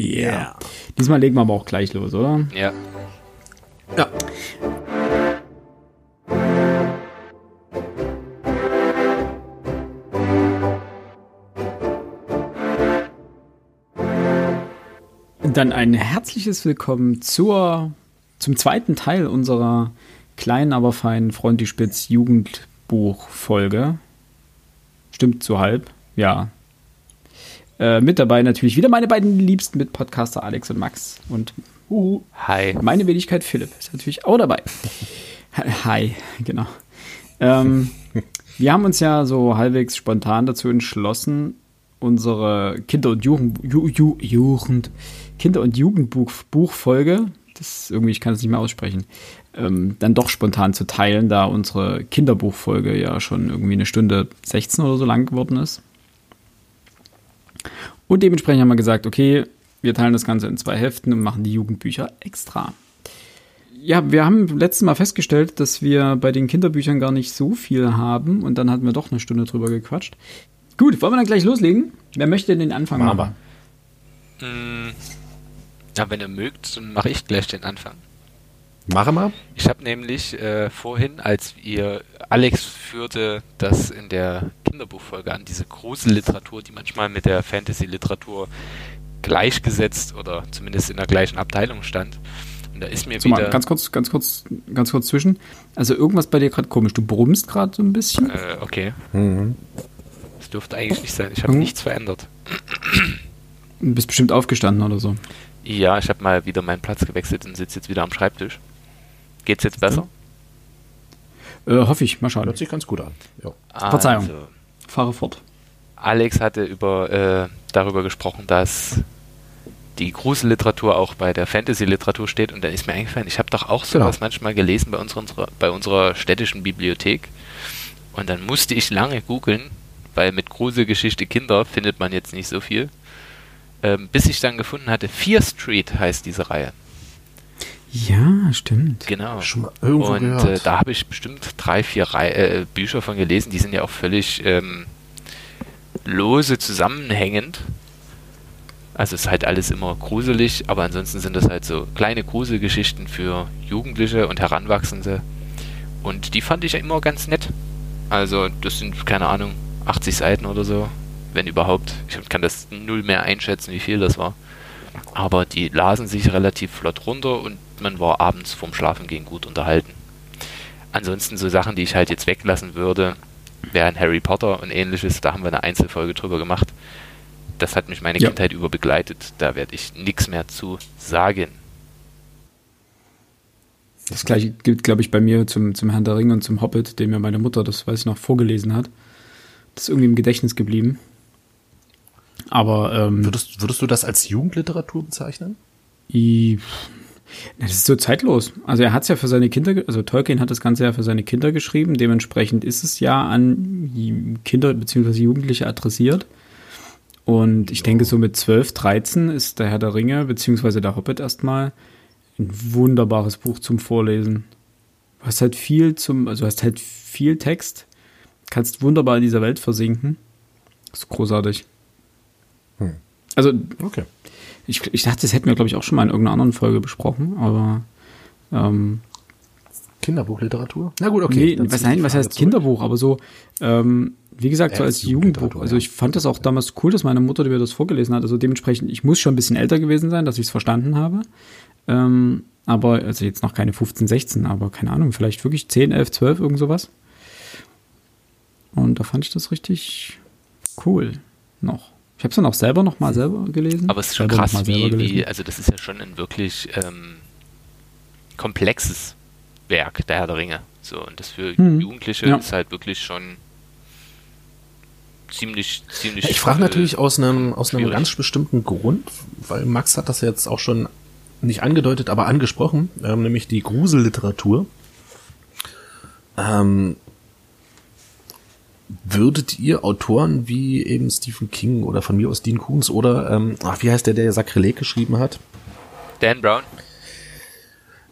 Yeah. Diesmal legen wir aber auch gleich los, oder? Ja. Ja. Dann ein herzliches Willkommen zur, zum zweiten Teil unserer kleinen, aber feinen Frontispitz Jugendbuch-Folge. Stimmt so halb, ja. Äh, mit dabei natürlich wieder meine beiden liebsten Mitpodcaster Alex und Max. Und uh, Hi. meine Wenigkeit Philipp ist natürlich auch dabei. Hi, genau. Ähm, wir haben uns ja so halbwegs spontan dazu entschlossen, unsere Kinder- und Jugend, Ju, Ju, Jugend Kinder- und Jugendbuchfolge, das irgendwie, ich kann es nicht mehr aussprechen, ähm, dann doch spontan zu teilen, da unsere Kinderbuchfolge ja schon irgendwie eine Stunde 16 oder so lang geworden ist. Und dementsprechend haben wir gesagt, okay, wir teilen das Ganze in zwei Heften und machen die Jugendbücher extra. Ja, wir haben letztes Mal festgestellt, dass wir bei den Kinderbüchern gar nicht so viel haben und dann hatten wir doch eine Stunde drüber gequatscht. Gut, wollen wir dann gleich loslegen? Wer möchte denn den Anfang machen? Mm, ja, wenn ihr mögt, dann mache ich gleich den Anfang. Mache mal. Ich habe nämlich äh, vorhin, als ihr Alex führte das in der Kinderbuchfolge an, diese Gruselliteratur, die manchmal mit der Fantasy-Literatur gleichgesetzt oder zumindest in der gleichen Abteilung stand. Und da ist mir so, wieder. Mal, ganz kurz, ganz kurz, ganz kurz zwischen. Also irgendwas bei dir gerade komisch. Du brummst gerade so ein bisschen. Äh, okay. Mhm. Das dürfte eigentlich nicht sein. Ich habe mhm. nichts verändert. Du bist bestimmt aufgestanden oder so. Ja, ich habe mal wieder meinen Platz gewechselt und sitze jetzt wieder am Schreibtisch. Geht's jetzt besser? Äh, hoffe ich, mal schauen. Hört sich ganz gut an. Verzeihung. Also, Fahre fort. Alex hatte über, äh, darüber gesprochen, dass die Gruselliteratur auch bei der Fantasy-Literatur steht und da ist mir eingefallen, ich habe doch auch sowas genau. manchmal gelesen bei unserer, bei unserer städtischen Bibliothek und dann musste ich lange googeln, weil mit Gruselgeschichte Kinder findet man jetzt nicht so viel, ähm, bis ich dann gefunden hatte, Fear Street heißt diese Reihe. Ja, stimmt. Genau. Schon mal irgendwo und äh, da habe ich bestimmt drei, vier Rei äh, Bücher von gelesen. Die sind ja auch völlig ähm, lose zusammenhängend. Also es ist halt alles immer gruselig, aber ansonsten sind das halt so kleine Gruselgeschichten für Jugendliche und Heranwachsende. Und die fand ich ja immer ganz nett. Also das sind, keine Ahnung, 80 Seiten oder so, wenn überhaupt. Ich kann das null mehr einschätzen, wie viel das war. Aber die lasen sich relativ flott runter und man war abends vorm Schlafengehen gut unterhalten. Ansonsten so Sachen, die ich halt jetzt weglassen würde, wären Harry Potter und ähnliches. Da haben wir eine Einzelfolge drüber gemacht. Das hat mich meine ja. Kindheit über begleitet. Da werde ich nichts mehr zu sagen. Das gleiche gilt, glaube ich, bei mir zum, zum Herrn der Ringe und zum Hobbit, den mir meine Mutter, das weiß ich noch, vorgelesen hat. Das ist irgendwie im Gedächtnis geblieben. Aber ähm, würdest, würdest du das als Jugendliteratur bezeichnen? I, das ist so zeitlos. Also er hat es ja für seine Kinder, also Tolkien hat das Ganze ja für seine Kinder geschrieben. Dementsprechend ist es ja an Kinder bzw. Jugendliche adressiert. Und ich denke, so mit 12, 13 ist der Herr der Ringe bzw. der Hobbit erstmal ein wunderbares Buch zum Vorlesen. Du hast halt viel zum, also hast halt viel Text, kannst wunderbar in dieser Welt versinken. Das ist großartig. Hm. Also, okay. Ich, ich dachte, das hätten wir, glaube ich, auch schon mal in irgendeiner anderen Folge besprochen, aber. Ähm, Kinderbuchliteratur? Na gut, okay. Nee, was, nein, was heißt Kinderbuch? Aber so, ähm, wie gesagt, so als Jugendbuch. Also ich fand das auch damals cool, dass meine Mutter mir das vorgelesen hat. Also dementsprechend, ich muss schon ein bisschen älter gewesen sein, dass ich es verstanden habe. Ähm, aber, also jetzt noch keine 15, 16, aber keine Ahnung, vielleicht wirklich 10, 11, 12, irgend sowas. Und da fand ich das richtig cool noch. Ich habe es dann auch selber noch mal selber gelesen. Aber es ist schon selber krass, wie, wie, also das ist ja schon ein wirklich ähm, komplexes Werk, der Herr der Ringe. So, und das für hm. Jugendliche ja. ist halt wirklich schon ziemlich, ziemlich. ich frage natürlich aus einem, aus einem ganz bestimmten Grund, weil Max hat das jetzt auch schon nicht angedeutet, aber angesprochen, ähm, nämlich die Gruselliteratur. Ähm, würdet ihr Autoren wie eben Stephen King oder von mir aus Dean Koons oder, ähm, ach, wie heißt der, der Sakrileg geschrieben hat? Dan Brown.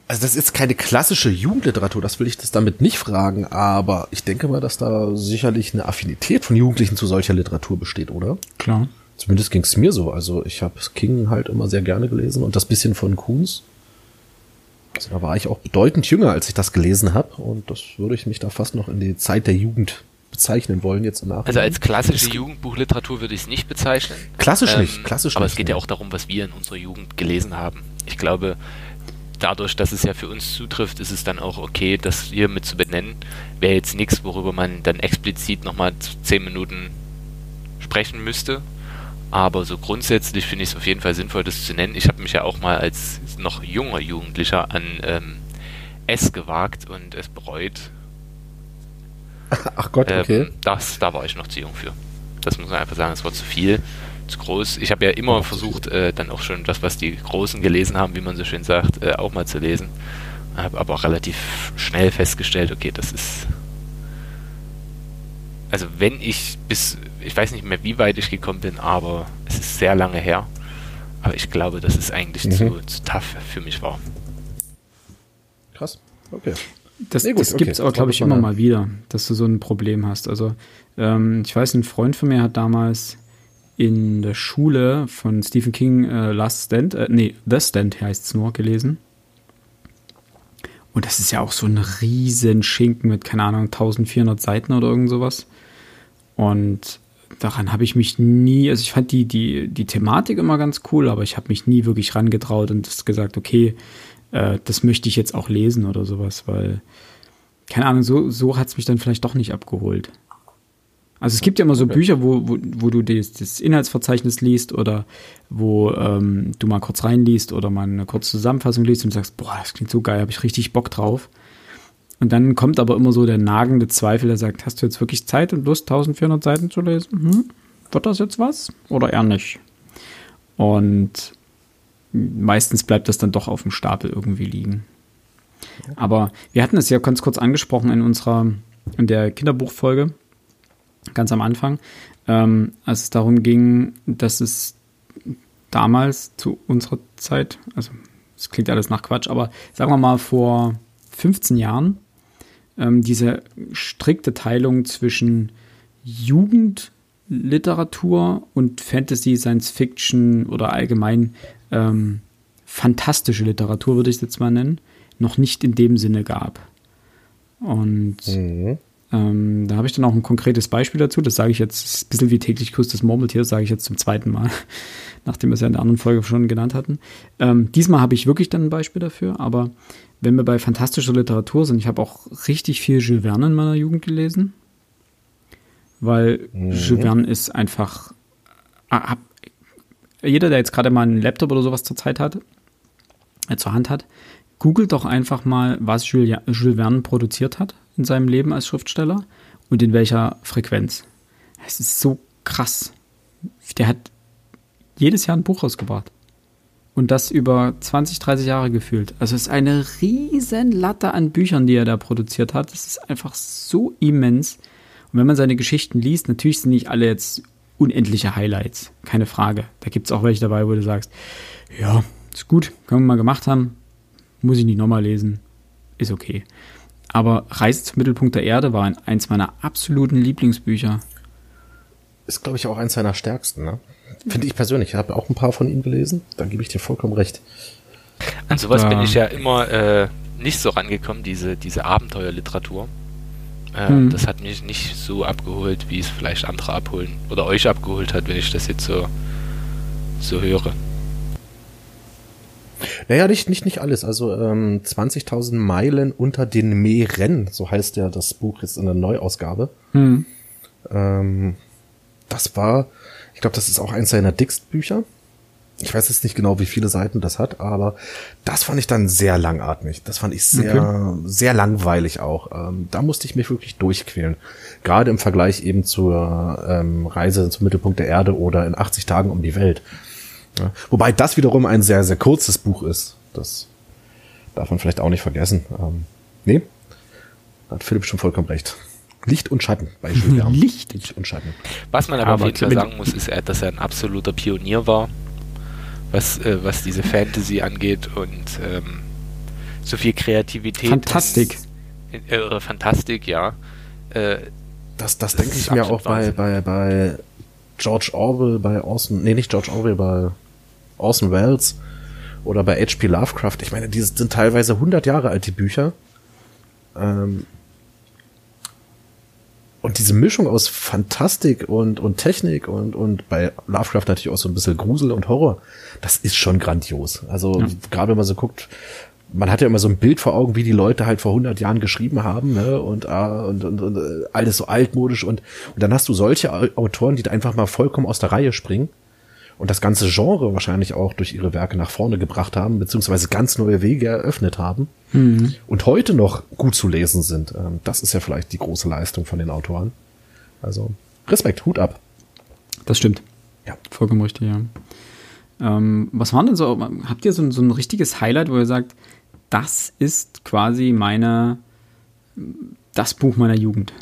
Also das ist keine klassische Jugendliteratur, das will ich das damit nicht fragen, aber ich denke mal, dass da sicherlich eine Affinität von Jugendlichen zu solcher Literatur besteht, oder? Klar. Zumindest ging es mir so. Also ich habe King halt immer sehr gerne gelesen und das bisschen von Kuhns. Also da war ich auch bedeutend jünger, als ich das gelesen habe und das würde ich mich da fast noch in die Zeit der Jugend bezeichnen wollen jetzt im Also als klassische Jugendbuchliteratur würde ich es nicht bezeichnen. Klassisch ähm, nicht, klassisch aber nicht. Aber es geht ja auch darum, was wir in unserer Jugend gelesen haben. Ich glaube, dadurch, dass es ja für uns zutrifft, ist es dann auch okay, das hier mit zu benennen. Wäre jetzt nichts, worüber man dann explizit nochmal zehn Minuten sprechen müsste. Aber so grundsätzlich finde ich es auf jeden Fall sinnvoll, das zu nennen. Ich habe mich ja auch mal als noch junger Jugendlicher an ähm, S gewagt und es bereut. Ach Gott, okay. Ähm, das, da war ich noch zu jung für. Das muss man einfach sagen, es war zu viel, zu groß. Ich habe ja immer oh, versucht, äh, dann auch schon das, was die Großen gelesen haben, wie man so schön sagt, äh, auch mal zu lesen. Habe aber auch relativ schnell festgestellt, okay, das ist also wenn ich bis ich weiß nicht mehr, wie weit ich gekommen bin, aber es ist sehr lange her. Aber ich glaube, dass es eigentlich mhm. zu, zu tough für mich war. Krass, okay. Das, nee, das gibt es auch, glaube ich, immer mal wieder, dass du so ein Problem hast. Also, ähm, ich weiß, ein Freund von mir hat damals in der Schule von Stephen King äh, Last Stand, äh, nee, The Stand heißt es nur, gelesen. Und das ist ja auch so ein riesen Schinken mit, keine Ahnung, 1400 Seiten oder irgend sowas. Und daran habe ich mich nie, also ich fand die, die, die Thematik immer ganz cool, aber ich habe mich nie wirklich rangetraut und gesagt, okay, äh, das möchte ich jetzt auch lesen oder sowas, weil, keine Ahnung, so, so hat es mich dann vielleicht doch nicht abgeholt. Also es gibt ja immer so okay. Bücher, wo, wo, wo du das, das Inhaltsverzeichnis liest oder wo ähm, du mal kurz reinliest oder mal eine kurze Zusammenfassung liest und sagst, boah, das klingt so geil, habe ich richtig Bock drauf. Und dann kommt aber immer so der nagende Zweifel, der sagt, hast du jetzt wirklich Zeit und Lust, 1400 Seiten zu lesen? Hm? Wird das jetzt was? Oder eher nicht? Und meistens bleibt das dann doch auf dem Stapel irgendwie liegen. Aber wir hatten es ja ganz kurz angesprochen in unserer, in der Kinderbuchfolge, ganz am Anfang, ähm, als es darum ging, dass es damals zu unserer Zeit, also es klingt alles nach Quatsch, aber sagen wir mal vor 15 Jahren, ähm, diese strikte Teilung zwischen Jugendliteratur und Fantasy, Science Fiction oder allgemein ähm, fantastische Literatur, würde ich es jetzt mal nennen, noch nicht in dem Sinne gab. Und mhm. ähm, da habe ich dann auch ein konkretes Beispiel dazu. Das sage ich jetzt, ein bisschen wie täglich Kuss des Murmeltiers, sage ich jetzt zum zweiten Mal, nachdem wir es ja in der anderen Folge schon genannt hatten. Ähm, diesmal habe ich wirklich dann ein Beispiel dafür, aber wenn wir bei fantastischer Literatur sind, ich habe auch richtig viel Jules Verne in meiner Jugend gelesen, weil mhm. Jules Verne ist einfach. Jeder, der jetzt gerade mal einen Laptop oder sowas zur Zeit hat, äh, zur Hand hat, googelt doch einfach mal, was Jules, Jules Verne produziert hat in seinem Leben als Schriftsteller und in welcher Frequenz. Es ist so krass. Der hat jedes Jahr ein Buch rausgebracht. Und das über 20, 30 Jahre gefühlt. Also es ist eine riesen Latte an Büchern, die er da produziert hat. Das ist einfach so immens. Und wenn man seine Geschichten liest, natürlich sind nicht alle jetzt unendliche Highlights. Keine Frage. Da gibt es auch welche dabei, wo du sagst, ja, ist gut, können wir mal gemacht haben. Muss ich nicht nochmal lesen. Ist okay. Aber Reise zum Mittelpunkt der Erde war eins meiner absoluten Lieblingsbücher. Ist, glaube ich, auch eins seiner stärksten, ne? Finde ich persönlich. Ich habe auch ein paar von ihm gelesen. Da gebe ich dir vollkommen recht. An sowas bin ich ja immer äh, nicht so rangekommen, diese, diese Abenteuerliteratur. Äh, hm. Das hat mich nicht so abgeholt, wie es vielleicht andere abholen oder euch abgeholt hat, wenn ich das jetzt so, so höre. Naja, nicht, nicht, nicht alles. Also ähm, 20.000 Meilen unter den Meeren, so heißt ja das Buch jetzt in der Neuausgabe. Hm. Ähm, das war ich glaube, das ist auch eins seiner dicksten Bücher. Ich weiß jetzt nicht genau, wie viele Seiten das hat, aber das fand ich dann sehr langatmig. Das fand ich sehr, okay. sehr langweilig auch. Ähm, da musste ich mich wirklich durchquälen. Gerade im Vergleich eben zur ähm, Reise zum Mittelpunkt der Erde oder in 80 Tagen um die Welt. Ja. Wobei das wiederum ein sehr, sehr kurzes Buch ist. Das darf man vielleicht auch nicht vergessen. Ähm, nee, da hat Philipp schon vollkommen recht. Licht und Schatten bei Jules. Licht. Licht und Schatten. Was man aber, aber auf jeden Fall sagen muss, ist, dass er ein absoluter Pionier war, was, äh, was diese Fantasy angeht und ähm, so viel Kreativität. Fantastik. In, äh, Fantastik, ja. Äh, das das denke ich mir auch bei, bei, bei George Orwell bei Orson, nee, nicht George Orwell, bei Orson Welles oder bei H.P. Lovecraft. Ich meine, die sind teilweise 100 Jahre alt, die Bücher. Ähm, und diese Mischung aus Fantastik und, und Technik und, und bei Lovecraft natürlich auch so ein bisschen Grusel und Horror, das ist schon grandios. Also ja. gerade wenn man so guckt, man hat ja immer so ein Bild vor Augen, wie die Leute halt vor 100 Jahren geschrieben haben, ne? und, ah, und, und, und äh, alles so altmodisch und, und dann hast du solche Autoren, die da einfach mal vollkommen aus der Reihe springen und das ganze Genre wahrscheinlich auch durch ihre Werke nach vorne gebracht haben, beziehungsweise ganz neue Wege eröffnet haben mhm. und heute noch gut zu lesen sind. Ähm, das ist ja vielleicht die große Leistung von den Autoren. Also Respekt, Hut ab. Das stimmt. Ja. Vollkommen richtig, ja. Ähm, was waren denn so, habt ihr so, so ein richtiges Highlight, wo ihr sagt, das ist quasi meine, das Buch meiner Jugend.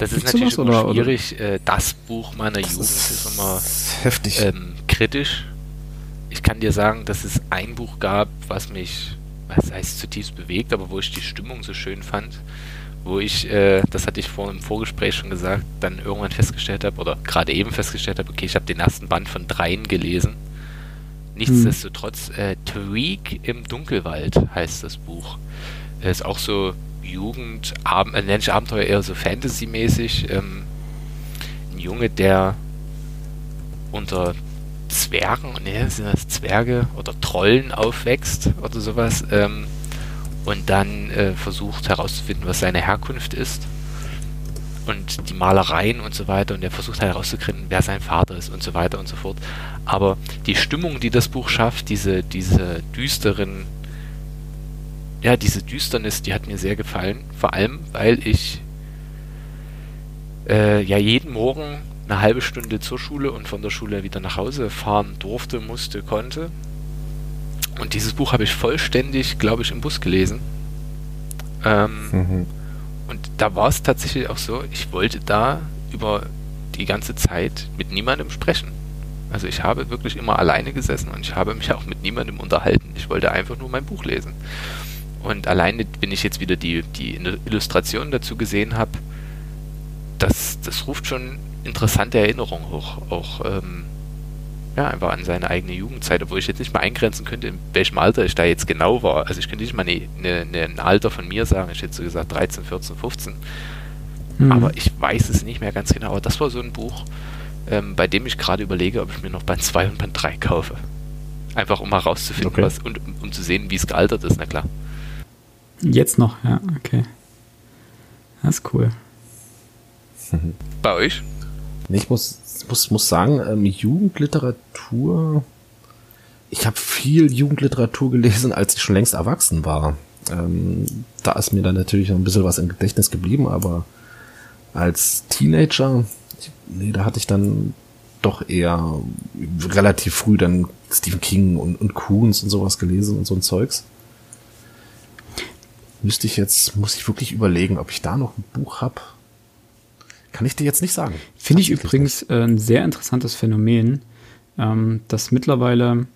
Das ist natürlich immer oder, schwierig. Oder? Äh, das Buch meiner das Jugend ist, ist immer heftig. Ähm, kritisch. Ich kann dir sagen, dass es ein Buch gab, was mich, was heißt zutiefst bewegt, aber wo ich die Stimmung so schön fand, wo ich, äh, das hatte ich vor im Vorgespräch schon gesagt, dann irgendwann festgestellt habe, oder gerade eben festgestellt habe, okay, ich habe den ersten Band von dreien gelesen Nichtsdestotrotz, äh, Tweak im Dunkelwald heißt das Buch. Ist auch so Jugend, Ab äh, nenne ich Abenteuer eher so Fantasy-mäßig. Ähm, ein Junge, der unter Zwergen, ne, sind das Zwerge oder Trollen aufwächst oder sowas ähm, und dann äh, versucht herauszufinden, was seine Herkunft ist und die Malereien und so weiter und er versucht halt herauszukriegen, wer sein Vater ist und so weiter und so fort. Aber die Stimmung, die das Buch schafft, diese, diese düsteren, ja, diese Düsternis, die hat mir sehr gefallen. Vor allem, weil ich äh, ja jeden Morgen eine halbe Stunde zur Schule und von der Schule wieder nach Hause fahren durfte, musste, konnte. Und dieses Buch habe ich vollständig, glaube ich, im Bus gelesen. Ähm, mhm. Und da war es tatsächlich auch so, ich wollte da über die ganze Zeit mit niemandem sprechen. Also ich habe wirklich immer alleine gesessen und ich habe mich auch mit niemandem unterhalten. Ich wollte einfach nur mein Buch lesen. Und alleine, wenn ich jetzt wieder die, die Illustration dazu gesehen habe, das, das ruft schon interessante Erinnerungen hoch. Auch ähm, ja, einfach an seine eigene Jugendzeit, obwohl ich jetzt nicht mal eingrenzen könnte, in welchem Alter ich da jetzt genau war. Also ich könnte nicht mal eine, eine, ein Alter von mir sagen, ich hätte so gesagt 13, 14, 15. Mhm. Aber ich weiß es nicht mehr ganz genau. Aber das war so ein Buch, ähm, bei dem ich gerade überlege, ob ich mir noch Band 2 und Band 3 kaufe. Einfach um herauszufinden, okay. was und um, um zu sehen, wie es gealtert ist, na klar. Jetzt noch, ja, okay. Das ist cool. Bei euch? Ich muss muss, muss sagen, ähm, Jugendliteratur, ich habe viel Jugendliteratur gelesen, als ich schon längst erwachsen war. Ähm, da ist mir dann natürlich noch ein bisschen was im Gedächtnis geblieben, aber als Teenager, nee, da hatte ich dann doch eher relativ früh dann Stephen King und, und Coons und sowas gelesen und so ein Zeugs. Müsste ich jetzt, muss ich wirklich überlegen, ob ich da noch ein Buch hab, kann ich dir jetzt nicht sagen. Finde ich übrigens äh, ein sehr interessantes Phänomen, ähm, dass mittlerweile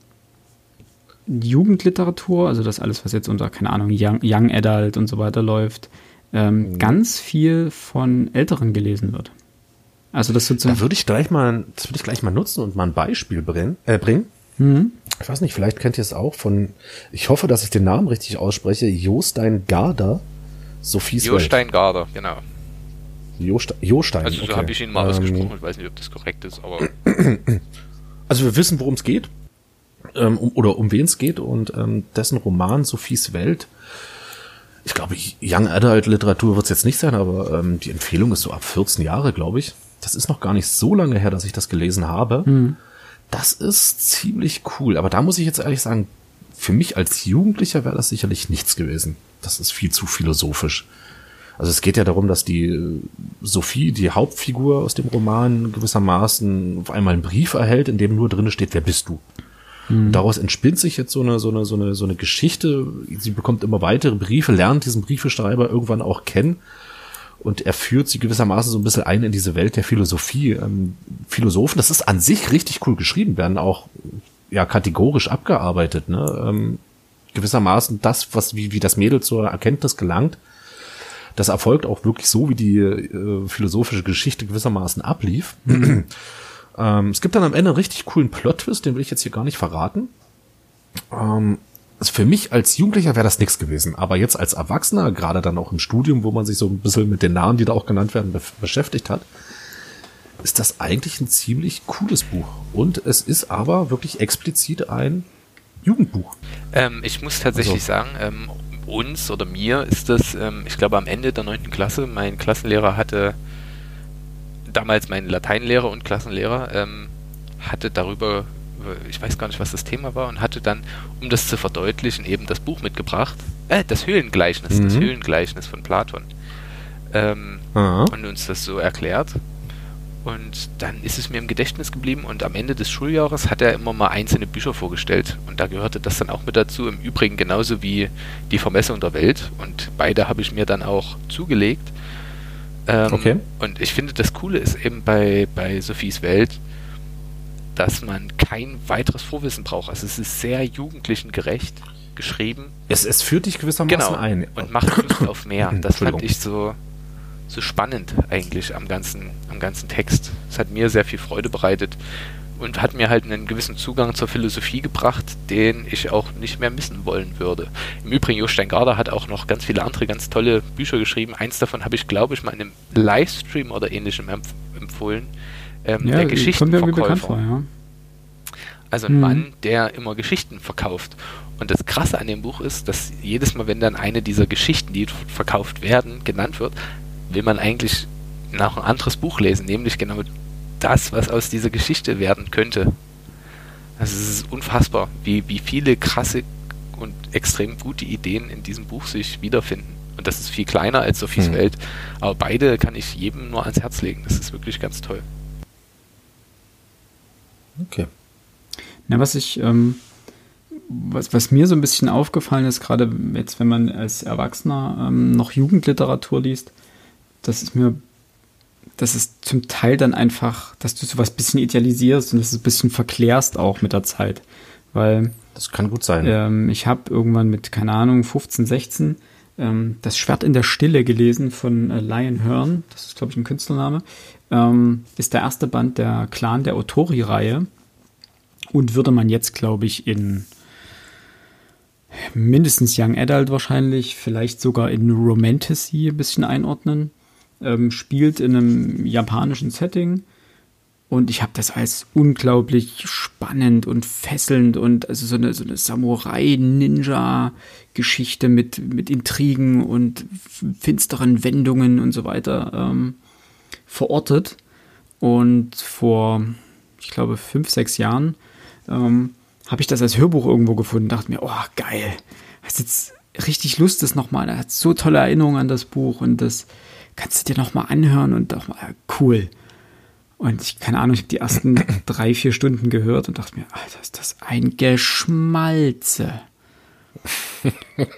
Jugendliteratur, also das alles, was jetzt unter, keine Ahnung, Young, Young Adult und so weiter läuft, ähm, mhm. ganz viel von Älteren gelesen wird. Also das sozusagen. Da würde ich gleich mal, das würde ich gleich mal nutzen und mal ein Beispiel bringen. Äh, bringen. Mhm. Ich weiß nicht, vielleicht kennt ihr es auch von, ich hoffe, dass ich den Namen richtig ausspreche, Jostein Garder, Sophies Jostein Garder, genau. Jostein. Jostein also so okay. habe ich ihn mal ähm, ausgesprochen. Ich weiß nicht, ob das korrekt ist, aber. Also wir wissen, worum es geht. Ähm, um, oder um wen es geht und ähm, dessen Roman Sophies Welt. Ich glaube, Young Adult Literatur wird es jetzt nicht sein, aber ähm, die Empfehlung ist so ab 14 Jahre, glaube ich. Das ist noch gar nicht so lange her, dass ich das gelesen habe. Mhm. Das ist ziemlich cool. Aber da muss ich jetzt ehrlich sagen, für mich als Jugendlicher wäre das sicherlich nichts gewesen. Das ist viel zu philosophisch. Also es geht ja darum, dass die äh, Sophie, die Hauptfigur aus dem Roman, gewissermaßen auf einmal einen Brief erhält, in dem nur drin steht, wer bist du? Mhm. Daraus entspinnt sich jetzt so eine, so eine, so eine, so eine Geschichte. Sie bekommt immer weitere Briefe, lernt diesen Briefeschreiber irgendwann auch kennen. Und er führt sie gewissermaßen so ein bisschen ein in diese Welt der Philosophie. Ähm, Philosophen, das ist an sich richtig cool geschrieben, werden auch ja kategorisch abgearbeitet. Ne? Ähm, gewissermaßen das, was wie, wie das Mädel zur Erkenntnis gelangt, das erfolgt auch wirklich so, wie die äh, philosophische Geschichte gewissermaßen ablief. ähm, es gibt dann am Ende einen richtig coolen Plot-Twist, den will ich jetzt hier gar nicht verraten. Ähm, also für mich als Jugendlicher wäre das nichts gewesen, aber jetzt als Erwachsener, gerade dann auch im Studium, wo man sich so ein bisschen mit den Namen, die da auch genannt werden, be beschäftigt hat, ist das eigentlich ein ziemlich cooles Buch. Und es ist aber wirklich explizit ein Jugendbuch. Ähm, ich muss tatsächlich also. sagen, ähm, uns oder mir ist das, ähm, ich glaube am Ende der 9. Klasse, mein Klassenlehrer hatte, damals mein Lateinlehrer und Klassenlehrer, ähm, hatte darüber, ich weiß gar nicht, was das Thema war, und hatte dann, um das zu verdeutlichen, eben das Buch mitgebracht, äh, das Höhlengleichnis, mhm. das Höhlengleichnis von Platon. Ähm, und uns das so erklärt. Und dann ist es mir im Gedächtnis geblieben und am Ende des Schuljahres hat er immer mal einzelne Bücher vorgestellt und da gehörte das dann auch mit dazu. Im Übrigen genauso wie die Vermessung der Welt und beide habe ich mir dann auch zugelegt. Ähm, okay. Und ich finde, das Coole ist eben bei, bei Sophies Welt, dass man kein weiteres Vorwissen braucht. Also es ist sehr jugendlichengerecht geschrieben. Es, es führt dich gewissermaßen genau. ein. Und macht Lust auf mehr. Das fand ich so so spannend eigentlich am ganzen, am ganzen Text. Es hat mir sehr viel Freude bereitet und hat mir halt einen gewissen Zugang zur Philosophie gebracht, den ich auch nicht mehr missen wollen würde. Im Übrigen, Jo Steingarder hat auch noch ganz viele andere ganz tolle Bücher geschrieben. Eins davon habe ich, glaube ich, mal in einem Livestream oder ähnlichem empf empfohlen. Ähm, ja, der Geschichtenverkäufer. Vor, ja. Also ein hm. Mann, der immer Geschichten verkauft. Und das Krasse an dem Buch ist, dass jedes Mal, wenn dann eine dieser Geschichten, die verkauft werden, genannt wird, will man eigentlich noch ein anderes Buch lesen, nämlich genau das, was aus dieser Geschichte werden könnte. Also es ist unfassbar, wie, wie viele krasse und extrem gute Ideen in diesem Buch sich wiederfinden. Und das ist viel kleiner als Sophies mhm. Welt. Aber beide kann ich jedem nur ans Herz legen. Das ist wirklich ganz toll. Okay. Na, was ich, ähm, was, was mir so ein bisschen aufgefallen ist, gerade jetzt, wenn man als Erwachsener ähm, noch Jugendliteratur liest, das ist mir, das ist zum Teil dann einfach, dass du sowas ein bisschen idealisierst und das ein bisschen verklärst auch mit der Zeit. Weil. Das kann gut sein. Ähm, ich habe irgendwann mit, keine Ahnung, 15, 16 ähm, das Schwert in der Stille gelesen von äh, Lion Hearn. Das ist, glaube ich, ein Künstlername. Ähm, ist der erste Band der Clan der Otori-Reihe. Und würde man jetzt, glaube ich, in mindestens Young Adult wahrscheinlich, vielleicht sogar in Romantasy ein bisschen einordnen ähm, spielt in einem japanischen Setting. Und ich habe das als unglaublich spannend und fesselnd und also so eine, so eine Samurai-Ninja-Geschichte mit, mit Intrigen und finsteren Wendungen und so weiter ähm, verortet. Und vor, ich glaube, fünf, sechs Jahren ähm, habe ich das als Hörbuch irgendwo gefunden. Dachte mir, oh, geil. Hast jetzt richtig Lust, das nochmal. Er hat so tolle Erinnerungen an das Buch und das kannst du dir noch mal anhören und doch mal cool. Und ich, keine Ahnung, ich habe die ersten drei, vier Stunden gehört und dachte mir, Alter, ist das ein Geschmalze.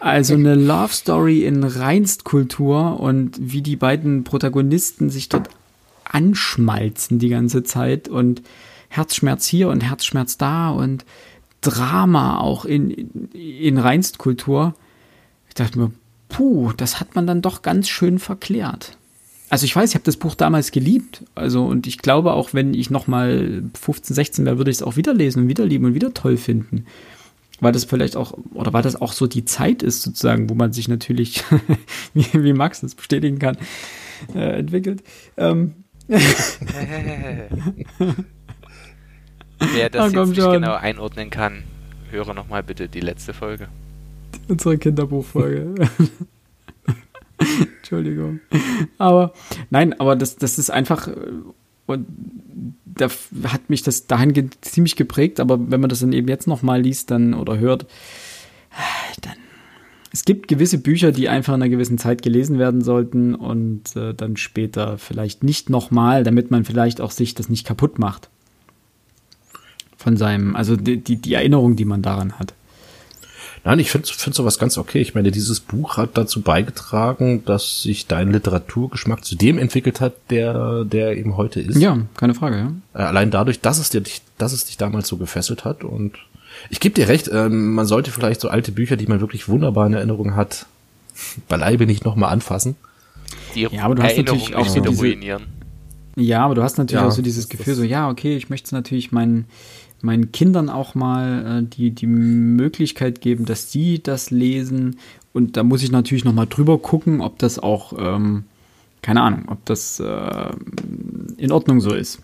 Also eine Love Story in Reinstkultur und wie die beiden Protagonisten sich dort anschmalzen die ganze Zeit und Herzschmerz hier und Herzschmerz da und Drama auch in, in, in Reinstkultur. Ich dachte mir, puh, das hat man dann doch ganz schön verklärt. Also ich weiß, ich habe das Buch damals geliebt. Also und ich glaube auch, wenn ich noch mal 15, 16 wäre, würde ich es auch wieder lesen und wieder lieben und wieder toll finden. Weil das vielleicht auch, oder weil das auch so die Zeit ist, sozusagen, wo man sich natürlich, wie, Max das bestätigen kann, äh, entwickelt. Ähm. Wer das oh, jetzt nicht genau einordnen kann, höre nochmal bitte die letzte Folge. Unsere Kinderbuchfolge. Entschuldigung. Aber nein, aber das, das ist einfach, und da hat mich das dahingehend ziemlich geprägt, aber wenn man das dann eben jetzt nochmal liest dann oder hört, dann es gibt gewisse Bücher, die einfach in einer gewissen Zeit gelesen werden sollten und äh, dann später vielleicht nicht nochmal, damit man vielleicht auch sich das nicht kaputt macht. Von seinem, also die, die, die Erinnerung, die man daran hat. Nein, ich finde find sowas ganz okay. Ich meine, dieses Buch hat dazu beigetragen, dass sich dein Literaturgeschmack zu dem entwickelt hat, der, der eben heute ist. Ja, keine Frage, ja. Äh, allein dadurch, dass es, dir, dass es dich damals so gefesselt hat. Und ich gebe dir recht, ähm, man sollte vielleicht so alte Bücher, die man wirklich wunderbar in Erinnerung hat, beileibe nicht nochmal anfassen. die ja, aber du hast natürlich auch so diese, ruinieren. Ja, aber du hast natürlich ja, auch so dieses Gefühl, so, ja, okay, ich möchte natürlich meinen, meinen Kindern auch mal äh, die, die Möglichkeit geben, dass sie das lesen. Und da muss ich natürlich noch mal drüber gucken, ob das auch, ähm, keine Ahnung, ob das äh, in Ordnung so ist.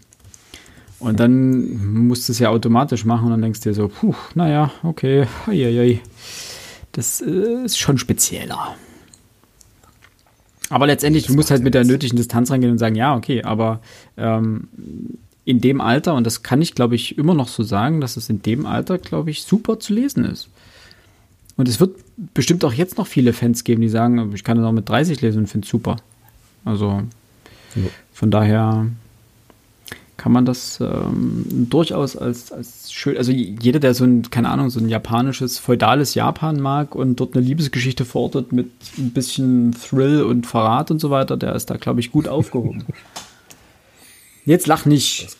Und dann musst du es ja automatisch machen und dann denkst du dir so, puh, naja, okay, ei, ei, ei. das äh, ist schon spezieller. Aber letztendlich, du musst halt mit der nötigen Distanz rangehen und sagen, ja, okay, aber ähm, in dem Alter, und das kann ich, glaube ich, immer noch so sagen, dass es in dem Alter, glaube ich, super zu lesen ist. Und es wird bestimmt auch jetzt noch viele Fans geben, die sagen, ich kann es auch mit 30 lesen und finde es super. Also von daher kann man das ähm, durchaus als, als schön, also jeder, der so ein, keine Ahnung, so ein japanisches, feudales Japan mag und dort eine Liebesgeschichte verortet mit ein bisschen Thrill und Verrat und so weiter, der ist da, glaube ich, gut aufgehoben. Jetzt lach nicht.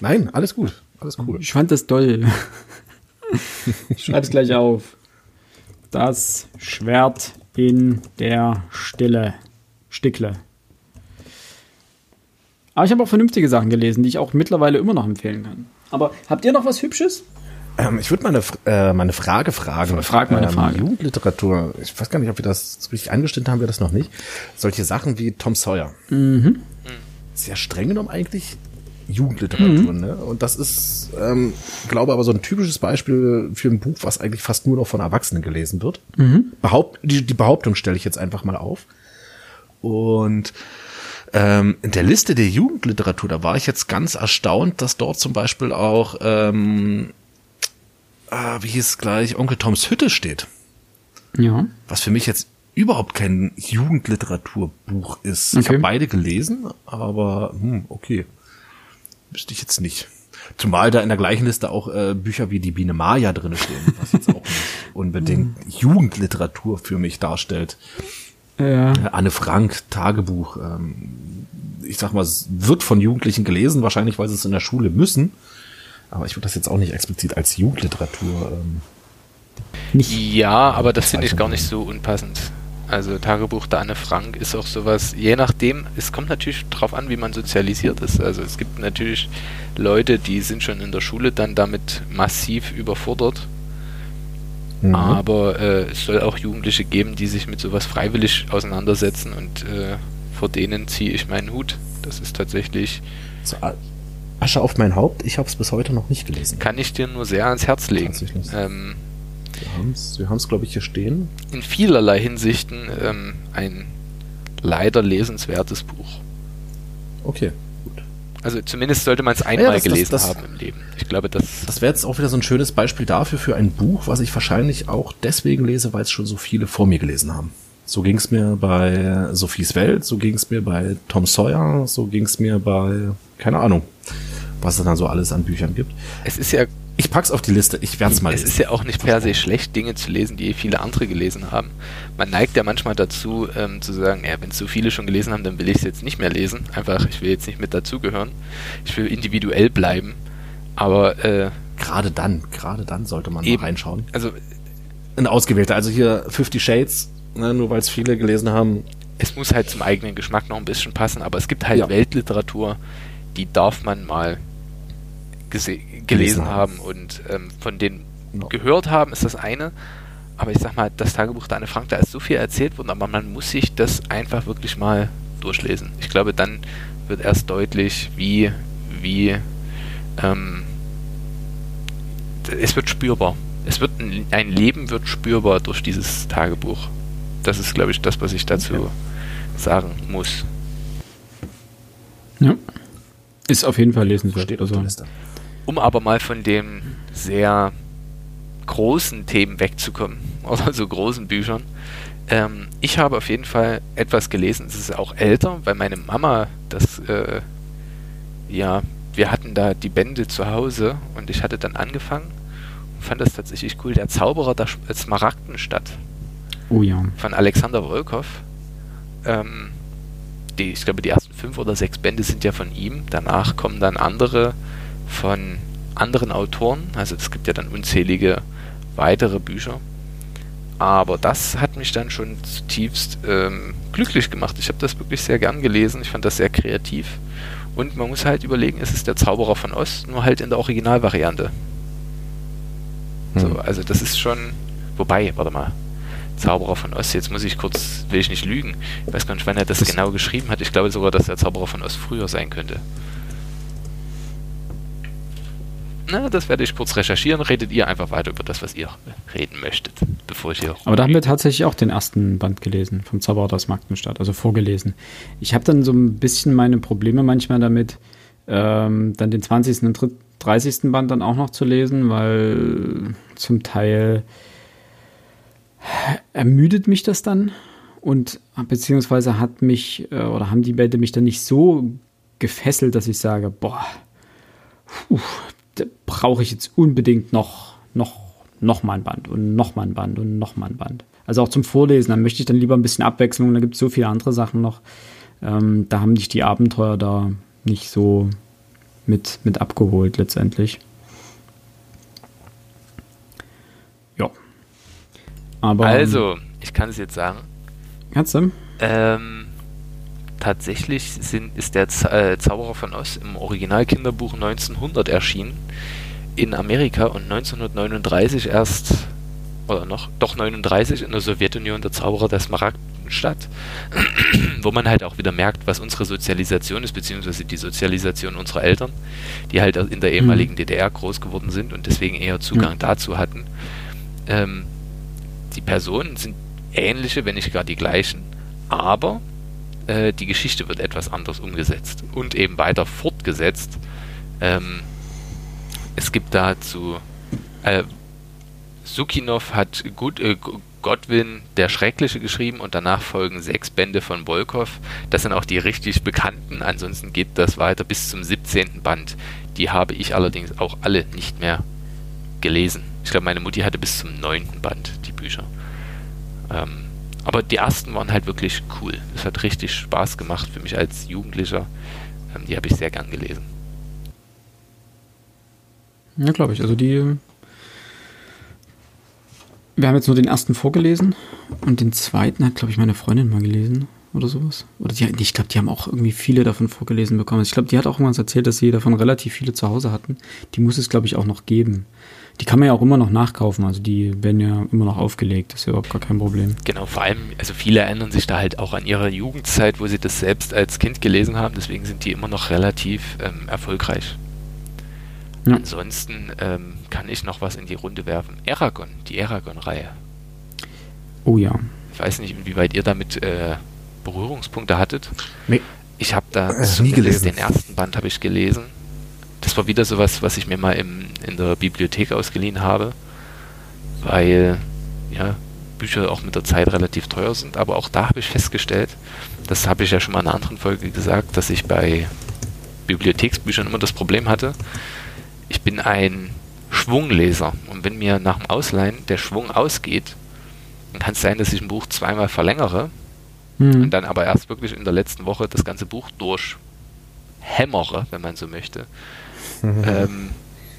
Nein, alles gut. Alles cool. Ich fand das toll. ich schreibe es gleich auf. Das Schwert in der Stille. Stickle. Aber ich habe auch vernünftige Sachen gelesen, die ich auch mittlerweile immer noch empfehlen kann. Aber habt ihr noch was Hübsches? Ähm, ich würde mal eine, äh, mal eine Frage fragen. Frag mal eine ähm, Frage. Jugendliteratur. Ich weiß gar nicht, ob wir das richtig angestellt haben, wir das noch nicht. Solche Sachen wie Tom Sawyer. Mhm. Sehr streng genommen eigentlich Jugendliteratur, mhm. ne? Und das ist, ähm, glaube aber so ein typisches Beispiel für ein Buch, was eigentlich fast nur noch von Erwachsenen gelesen wird. Mhm. Behaupt, die, die Behauptung stelle ich jetzt einfach mal auf. Und ähm, in der Liste der Jugendliteratur, da war ich jetzt ganz erstaunt, dass dort zum Beispiel auch, ähm, äh, wie hieß es gleich, Onkel Toms Hütte steht. Ja. Was für mich jetzt überhaupt kein Jugendliteraturbuch ist. Okay. Ich habe beide gelesen, aber hm, okay. Wüsste ich jetzt nicht. Zumal da in der gleichen Liste auch äh, Bücher wie die Biene Maya drin stehen, was jetzt auch nicht unbedingt Jugendliteratur für mich darstellt. Ja. Anne Frank, Tagebuch. Ähm, ich sag mal, es wird von Jugendlichen gelesen, wahrscheinlich, weil sie es in der Schule müssen. Aber ich würde das jetzt auch nicht explizit als Jugendliteratur. Ähm, nicht ja, aber das finde ich gar nicht so unpassend. Also Tagebuch der Anne Frank ist auch sowas, je nachdem, es kommt natürlich drauf an, wie man sozialisiert ist. Also es gibt natürlich Leute, die sind schon in der Schule dann damit massiv überfordert Mhm. Aber äh, es soll auch Jugendliche geben, die sich mit sowas freiwillig auseinandersetzen und äh, vor denen ziehe ich meinen Hut. Das ist tatsächlich. So, Asche auf mein Haupt, ich habe es bis heute noch nicht gelesen. Kann ich dir nur sehr ans Herz legen. Ähm, wir haben es, glaube ich, hier stehen. In vielerlei Hinsichten ähm, ein leider lesenswertes Buch. Okay. Also zumindest sollte man es einmal ja, das, gelesen das, das, haben im Leben. Ich glaube, das. Das wäre jetzt auch wieder so ein schönes Beispiel dafür für ein Buch, was ich wahrscheinlich auch deswegen lese, weil es schon so viele vor mir gelesen haben. So ging es mir bei Sophies Welt, so ging es mir bei Tom Sawyer, so ging es mir bei, keine Ahnung, was es dann so alles an Büchern gibt. Es ist ja ich pack's auf die Liste, ich werde es mal lesen. Es ist ja auch nicht per se schlecht, Dinge zu lesen, die viele andere gelesen haben. Man neigt ja manchmal dazu, ähm, zu sagen, ja, wenn so viele schon gelesen haben, dann will ich es jetzt nicht mehr lesen. Einfach, ich will jetzt nicht mit dazugehören. Ich will individuell bleiben. Aber äh, gerade dann, gerade dann sollte man eben, mal reinschauen. Also ein ausgewählter, also hier Fifty Shades, ne, nur weil es viele gelesen haben. Es muss halt zum eigenen Geschmack noch ein bisschen passen, aber es gibt halt ja. Weltliteratur, die darf man mal gelesen haben und ähm, von denen no. gehört haben, ist das eine. Aber ich sag mal, das Tagebuch der Anne Frank, da ist so viel erzählt worden, aber man muss sich das einfach wirklich mal durchlesen. Ich glaube, dann wird erst deutlich, wie, wie, ähm, es wird spürbar. Es wird ein, ein Leben wird spürbar durch dieses Tagebuch. Das ist, glaube ich, das, was ich dazu okay. sagen muss. Ja. Ist auf jeden Fall lesenswert. Steht auf der Liste. Um aber mal von den sehr großen Themen wegzukommen, oder so großen Büchern. Ähm, ich habe auf jeden Fall etwas gelesen, es ist auch älter, weil meine Mama das, äh, ja, wir hatten da die Bände zu Hause und ich hatte dann angefangen und fand das tatsächlich cool. Der Zauberer der Smaragdenstadt. Oh ja. Von Alexander Wolkow. Ähm, die, ich glaube, die ersten fünf oder sechs Bände sind ja von ihm. Danach kommen dann andere von anderen Autoren. Also es gibt ja dann unzählige weitere Bücher. Aber das hat mich dann schon zutiefst ähm, glücklich gemacht. Ich habe das wirklich sehr gern gelesen. Ich fand das sehr kreativ. Und man muss halt überlegen, es ist der Zauberer von Ost, nur halt in der Originalvariante. Hm. So, also das ist schon. Wobei, warte mal. Zauberer von Ost, jetzt muss ich kurz, will ich nicht lügen. Ich weiß gar nicht, wann er das, das genau geschrieben hat. Ich glaube sogar, dass der Zauberer von Ost früher sein könnte. Na, das werde ich kurz recherchieren. Redet ihr einfach weiter über das, was ihr reden möchtet, bevor ich hier. Aber da haben wir tatsächlich auch den ersten Band gelesen, vom Zauberer aus Magdenstadt, also vorgelesen. Ich habe dann so ein bisschen meine Probleme manchmal damit, ähm, dann den 20. und 30. Band dann auch noch zu lesen, weil zum Teil ermüdet mich das dann und beziehungsweise hat mich äh, oder haben die Bände mich dann nicht so gefesselt, dass ich sage, boah, puh, brauche ich jetzt unbedingt noch, noch, noch mal ein Band und noch mal ein Band und noch mal ein Band. Also auch zum Vorlesen, dann möchte ich dann lieber ein bisschen Abwechslung, da gibt es so viele andere Sachen noch. Ähm, da haben dich die Abenteuer da nicht so mit, mit abgeholt letztendlich. Ja. Aber. Also, ich kann es jetzt sagen. Kannst du? Ähm, tatsächlich sind, ist der äh, Zauberer von Oz im Originalkinderbuch 1900 erschienen in Amerika und 1939 erst, oder noch, doch 39 in der Sowjetunion der Zauberer der Smaragdenstadt, wo man halt auch wieder merkt, was unsere Sozialisation ist, beziehungsweise die Sozialisation unserer Eltern, die halt in der ehemaligen mhm. DDR groß geworden sind und deswegen eher Zugang mhm. dazu hatten. Ähm, die Personen sind ähnliche, wenn nicht gar die gleichen, aber äh, die Geschichte wird etwas anders umgesetzt und eben weiter fortgesetzt. Ähm, es gibt dazu äh, Sukinov hat gut, äh, Godwin der Schreckliche geschrieben und danach folgen sechs Bände von Volkov. Das sind auch die richtig bekannten. Ansonsten geht das weiter bis zum 17. Band. Die habe ich allerdings auch alle nicht mehr gelesen. Ich glaube, meine Mutti hatte bis zum 9. Band die Bücher. Ähm, aber die ersten waren halt wirklich cool. Es hat richtig Spaß gemacht für mich als Jugendlicher. Ähm, die habe ich sehr gern gelesen. Ja, glaube ich. Also die. Wir haben jetzt nur den ersten vorgelesen und den zweiten hat, glaube ich, meine Freundin mal gelesen oder sowas. Oder die, ich glaube, die haben auch irgendwie viele davon vorgelesen bekommen. Ich glaube, die hat auch irgendwas erzählt, dass sie davon relativ viele zu Hause hatten. Die muss es, glaube ich, auch noch geben. Die kann man ja auch immer noch nachkaufen, also die werden ja immer noch aufgelegt, das ist ja überhaupt gar kein Problem. Genau, vor allem, also viele erinnern sich da halt auch an ihre Jugendzeit, wo sie das selbst als Kind gelesen haben, deswegen sind die immer noch relativ ähm, erfolgreich. Ja. Ansonsten ähm, kann ich noch was in die Runde werfen. Aragon, die Aragon-Reihe. Oh ja. Ich weiß nicht, inwieweit ihr damit äh, Berührungspunkte hattet. Nee. Ich habe da äh, nie gelesen. den ersten Band habe ich gelesen das war wieder sowas, was ich mir mal im, in der Bibliothek ausgeliehen habe, weil ja, Bücher auch mit der Zeit relativ teuer sind, aber auch da habe ich festgestellt, das habe ich ja schon mal in einer anderen Folge gesagt, dass ich bei Bibliotheksbüchern immer das Problem hatte, ich bin ein Schwungleser und wenn mir nach dem Ausleihen der Schwung ausgeht, dann kann es sein, dass ich ein Buch zweimal verlängere hm. und dann aber erst wirklich in der letzten Woche das ganze Buch durchhämmere, wenn man so möchte. Mhm. Ähm,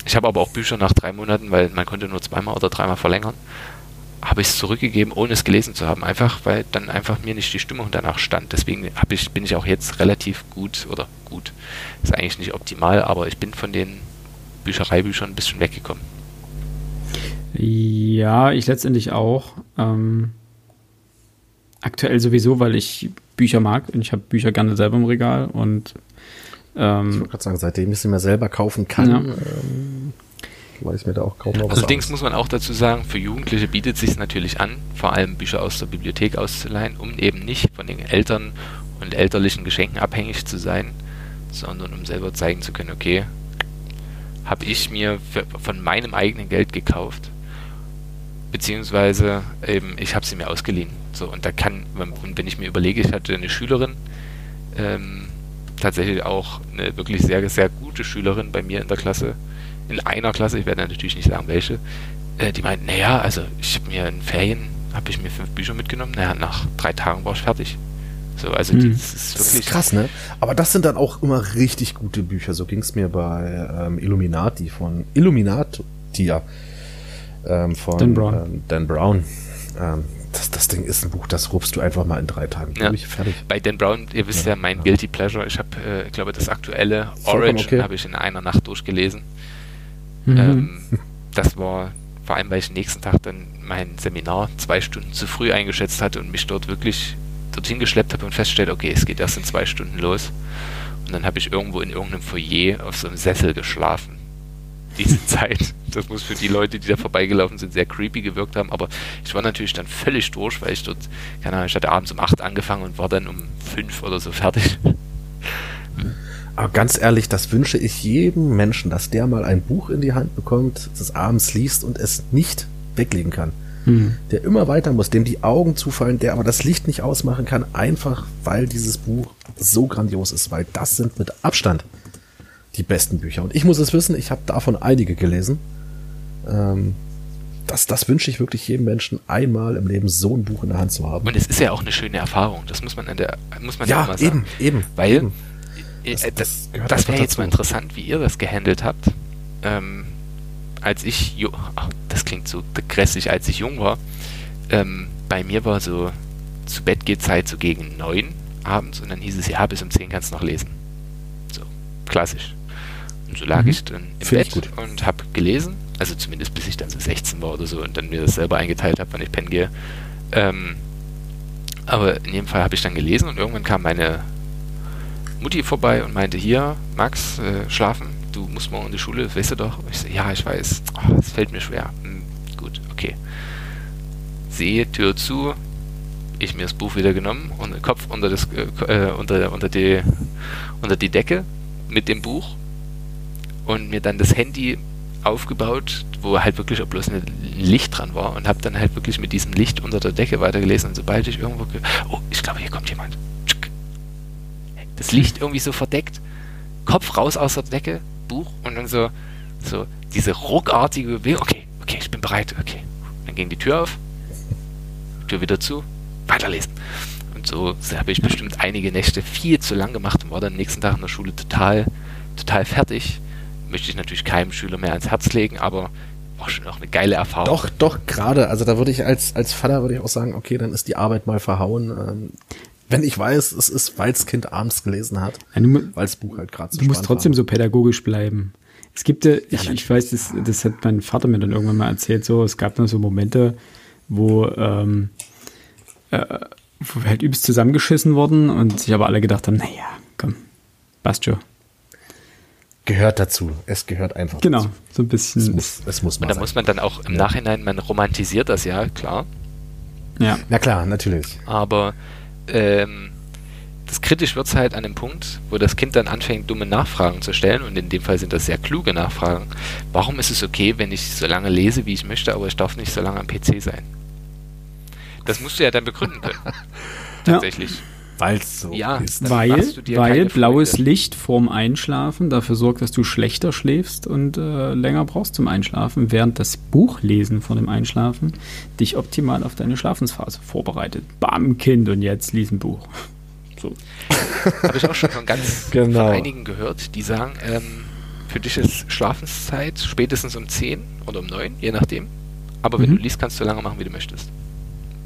ich habe aber auch Bücher nach drei Monaten, weil man konnte nur zweimal oder dreimal verlängern, habe ich es zurückgegeben, ohne es gelesen zu haben, einfach weil dann einfach mir nicht die Stimmung danach stand. Deswegen ich, bin ich auch jetzt relativ gut oder gut, ist eigentlich nicht optimal, aber ich bin von den Büchereibüchern ein bisschen weggekommen. Ja, ich letztendlich auch. Ähm, aktuell sowieso, weil ich Bücher mag und ich habe Bücher gerne selber im Regal und ähm, ich wollte gerade sagen, seitdem ich sie mir selber kaufen kann, ja. ähm, weiß mir da auch kaum noch was Allerdings aus. muss man auch dazu sagen, für Jugendliche bietet es sich natürlich an, vor allem Bücher aus der Bibliothek auszuleihen, um eben nicht von den Eltern und elterlichen Geschenken abhängig zu sein, sondern um selber zeigen zu können, okay, habe ich mir für, von meinem eigenen Geld gekauft, beziehungsweise eben ich habe sie mir ausgeliehen. So und da kann, wenn ich mir überlege, ich hatte eine Schülerin, ähm, tatsächlich auch eine wirklich sehr, sehr gute Schülerin bei mir in der Klasse, in einer Klasse, ich werde natürlich nicht sagen welche, äh, die meint, naja, also ich habe mir in Ferien, habe ich mir fünf Bücher mitgenommen, naja, nach drei Tagen war ich fertig. So, also hm. das ist wirklich. Das ist krass, ne? Aber das sind dann auch immer richtig gute Bücher. So ging es mir bei ähm, Illuminati von Illuminati, ja. Ähm, von Dan Brown. Ähm, Dan Brown. Ähm, das, das Ding ist ein Buch, das rupst du einfach mal in drei Tagen ja. durch, fertig. Bei Dan Brown, ihr wisst ja, ja mein ja. Guilty Pleasure, ich habe, äh, ich glaube, das aktuelle Origin okay. habe ich in einer Nacht durchgelesen. Mhm. Ähm, das war vor allem, weil ich nächsten Tag dann mein Seminar zwei Stunden zu früh eingeschätzt hatte und mich dort wirklich dorthin geschleppt habe und feststellt, okay, es geht erst in zwei Stunden los. Und dann habe ich irgendwo in irgendeinem Foyer auf so einem Sessel geschlafen. Diese Zeit. Das muss für die Leute, die da vorbeigelaufen sind, sehr creepy gewirkt haben. Aber ich war natürlich dann völlig durch, weil ich dort, keine Ahnung, ich hatte abends um 8 angefangen und war dann um 5 oder so fertig. Aber ganz ehrlich, das wünsche ich jedem Menschen, dass der mal ein Buch in die Hand bekommt, das abends liest und es nicht weglegen kann. Mhm. Der immer weiter muss, dem die Augen zufallen, der aber das Licht nicht ausmachen kann, einfach weil dieses Buch so grandios ist, weil das sind mit Abstand die besten Bücher. Und ich muss es wissen, ich habe davon einige gelesen. Ähm, das, das wünsche ich wirklich jedem Menschen, einmal im Leben so ein Buch in der Hand zu haben. Und es ist ja auch eine schöne Erfahrung, das muss man, an der, muss man ja, ja mal sagen. Eben, eben. Weil eben. Äh, das, das, das wäre jetzt mal interessant, wie ihr das gehandelt habt. Ähm, als ich, ach, das klingt so grässlich, als ich jung war, ähm, bei mir war so zu Bett geht Zeit so gegen neun abends und dann hieß es, ja, bis um zehn kannst du noch lesen. So, klassisch. Und so lag mhm. ich dann im Find Bett und habe gelesen, also zumindest bis ich dann so 16 war oder so und dann mir das selber eingeteilt habe, wann ich pennen gehe. Ähm, aber in jedem Fall habe ich dann gelesen und irgendwann kam meine Mutti vorbei und meinte, hier, Max, äh, schlafen, du musst morgen in die Schule, weißt du doch? Ich so, ja, ich weiß, oh, es fällt mir schwer. Hm, gut, okay. Sehe, Tür zu, ich mir das Buch wieder genommen und den Kopf unter, das, äh, unter, unter, die, unter die Decke mit dem Buch und mir dann das Handy aufgebaut, wo halt wirklich auch bloß ein Licht dran war und habe dann halt wirklich mit diesem Licht unter der Decke weitergelesen und sobald ich irgendwo, oh, ich glaube, hier kommt jemand. Das Licht irgendwie so verdeckt, Kopf raus aus der Decke, Buch und dann so, so diese ruckartige Bewegung. Okay, okay, ich bin bereit. Okay, dann ging die Tür auf, Tür wieder zu, weiterlesen. Und so habe ich bestimmt einige Nächte viel zu lang gemacht und war dann nächsten Tag in der Schule total, total fertig möchte ich natürlich keinem Schüler mehr ans Herz legen, aber war schon auch eine geile Erfahrung. Doch, doch, gerade. Also da würde ich als, als Vater würde ich auch sagen, okay, dann ist die Arbeit mal verhauen. Ähm, wenn ich weiß, es ist, weil das Kind abends gelesen hat, ja, weil das Buch halt gerade so Du musst trotzdem war. so pädagogisch bleiben. Es gibt ja, ich, ja, ich weiß, das, das hat mein Vater mir dann irgendwann mal erzählt, so, es gab dann so Momente, wo, ähm, äh, wo wir halt übelst zusammengeschissen wurden und sich aber alle gedacht haben, naja, komm, passt schon gehört dazu. Es gehört einfach genau, dazu. Genau, so ein bisschen. Es muss, es muss man. Und da muss man dann auch im ja. Nachhinein, man romantisiert das ja, klar. Ja. Na klar, natürlich. Aber ähm, das kritisch wird es halt an dem Punkt, wo das Kind dann anfängt, dumme Nachfragen zu stellen, und in dem Fall sind das sehr kluge Nachfragen. Warum ist es okay, wenn ich so lange lese, wie ich möchte, aber ich darf nicht so lange am PC sein? Das musst du ja dann begründen können. Tatsächlich. Ja. Weil es so ja, ist. Weil, weil blaues Licht vorm Einschlafen dafür sorgt, dass du schlechter schläfst und äh, länger brauchst zum Einschlafen, während das Buchlesen vor dem Einschlafen dich optimal auf deine Schlafensphase vorbereitet. Bam, Kind, und jetzt lies ein Buch. So. Habe ich auch schon von ganz genau. von einigen gehört, die sagen, ähm, für dich ist Schlafenszeit spätestens um 10 oder um 9, je nachdem. Aber wenn mhm. du liest, kannst du so lange machen, wie du möchtest.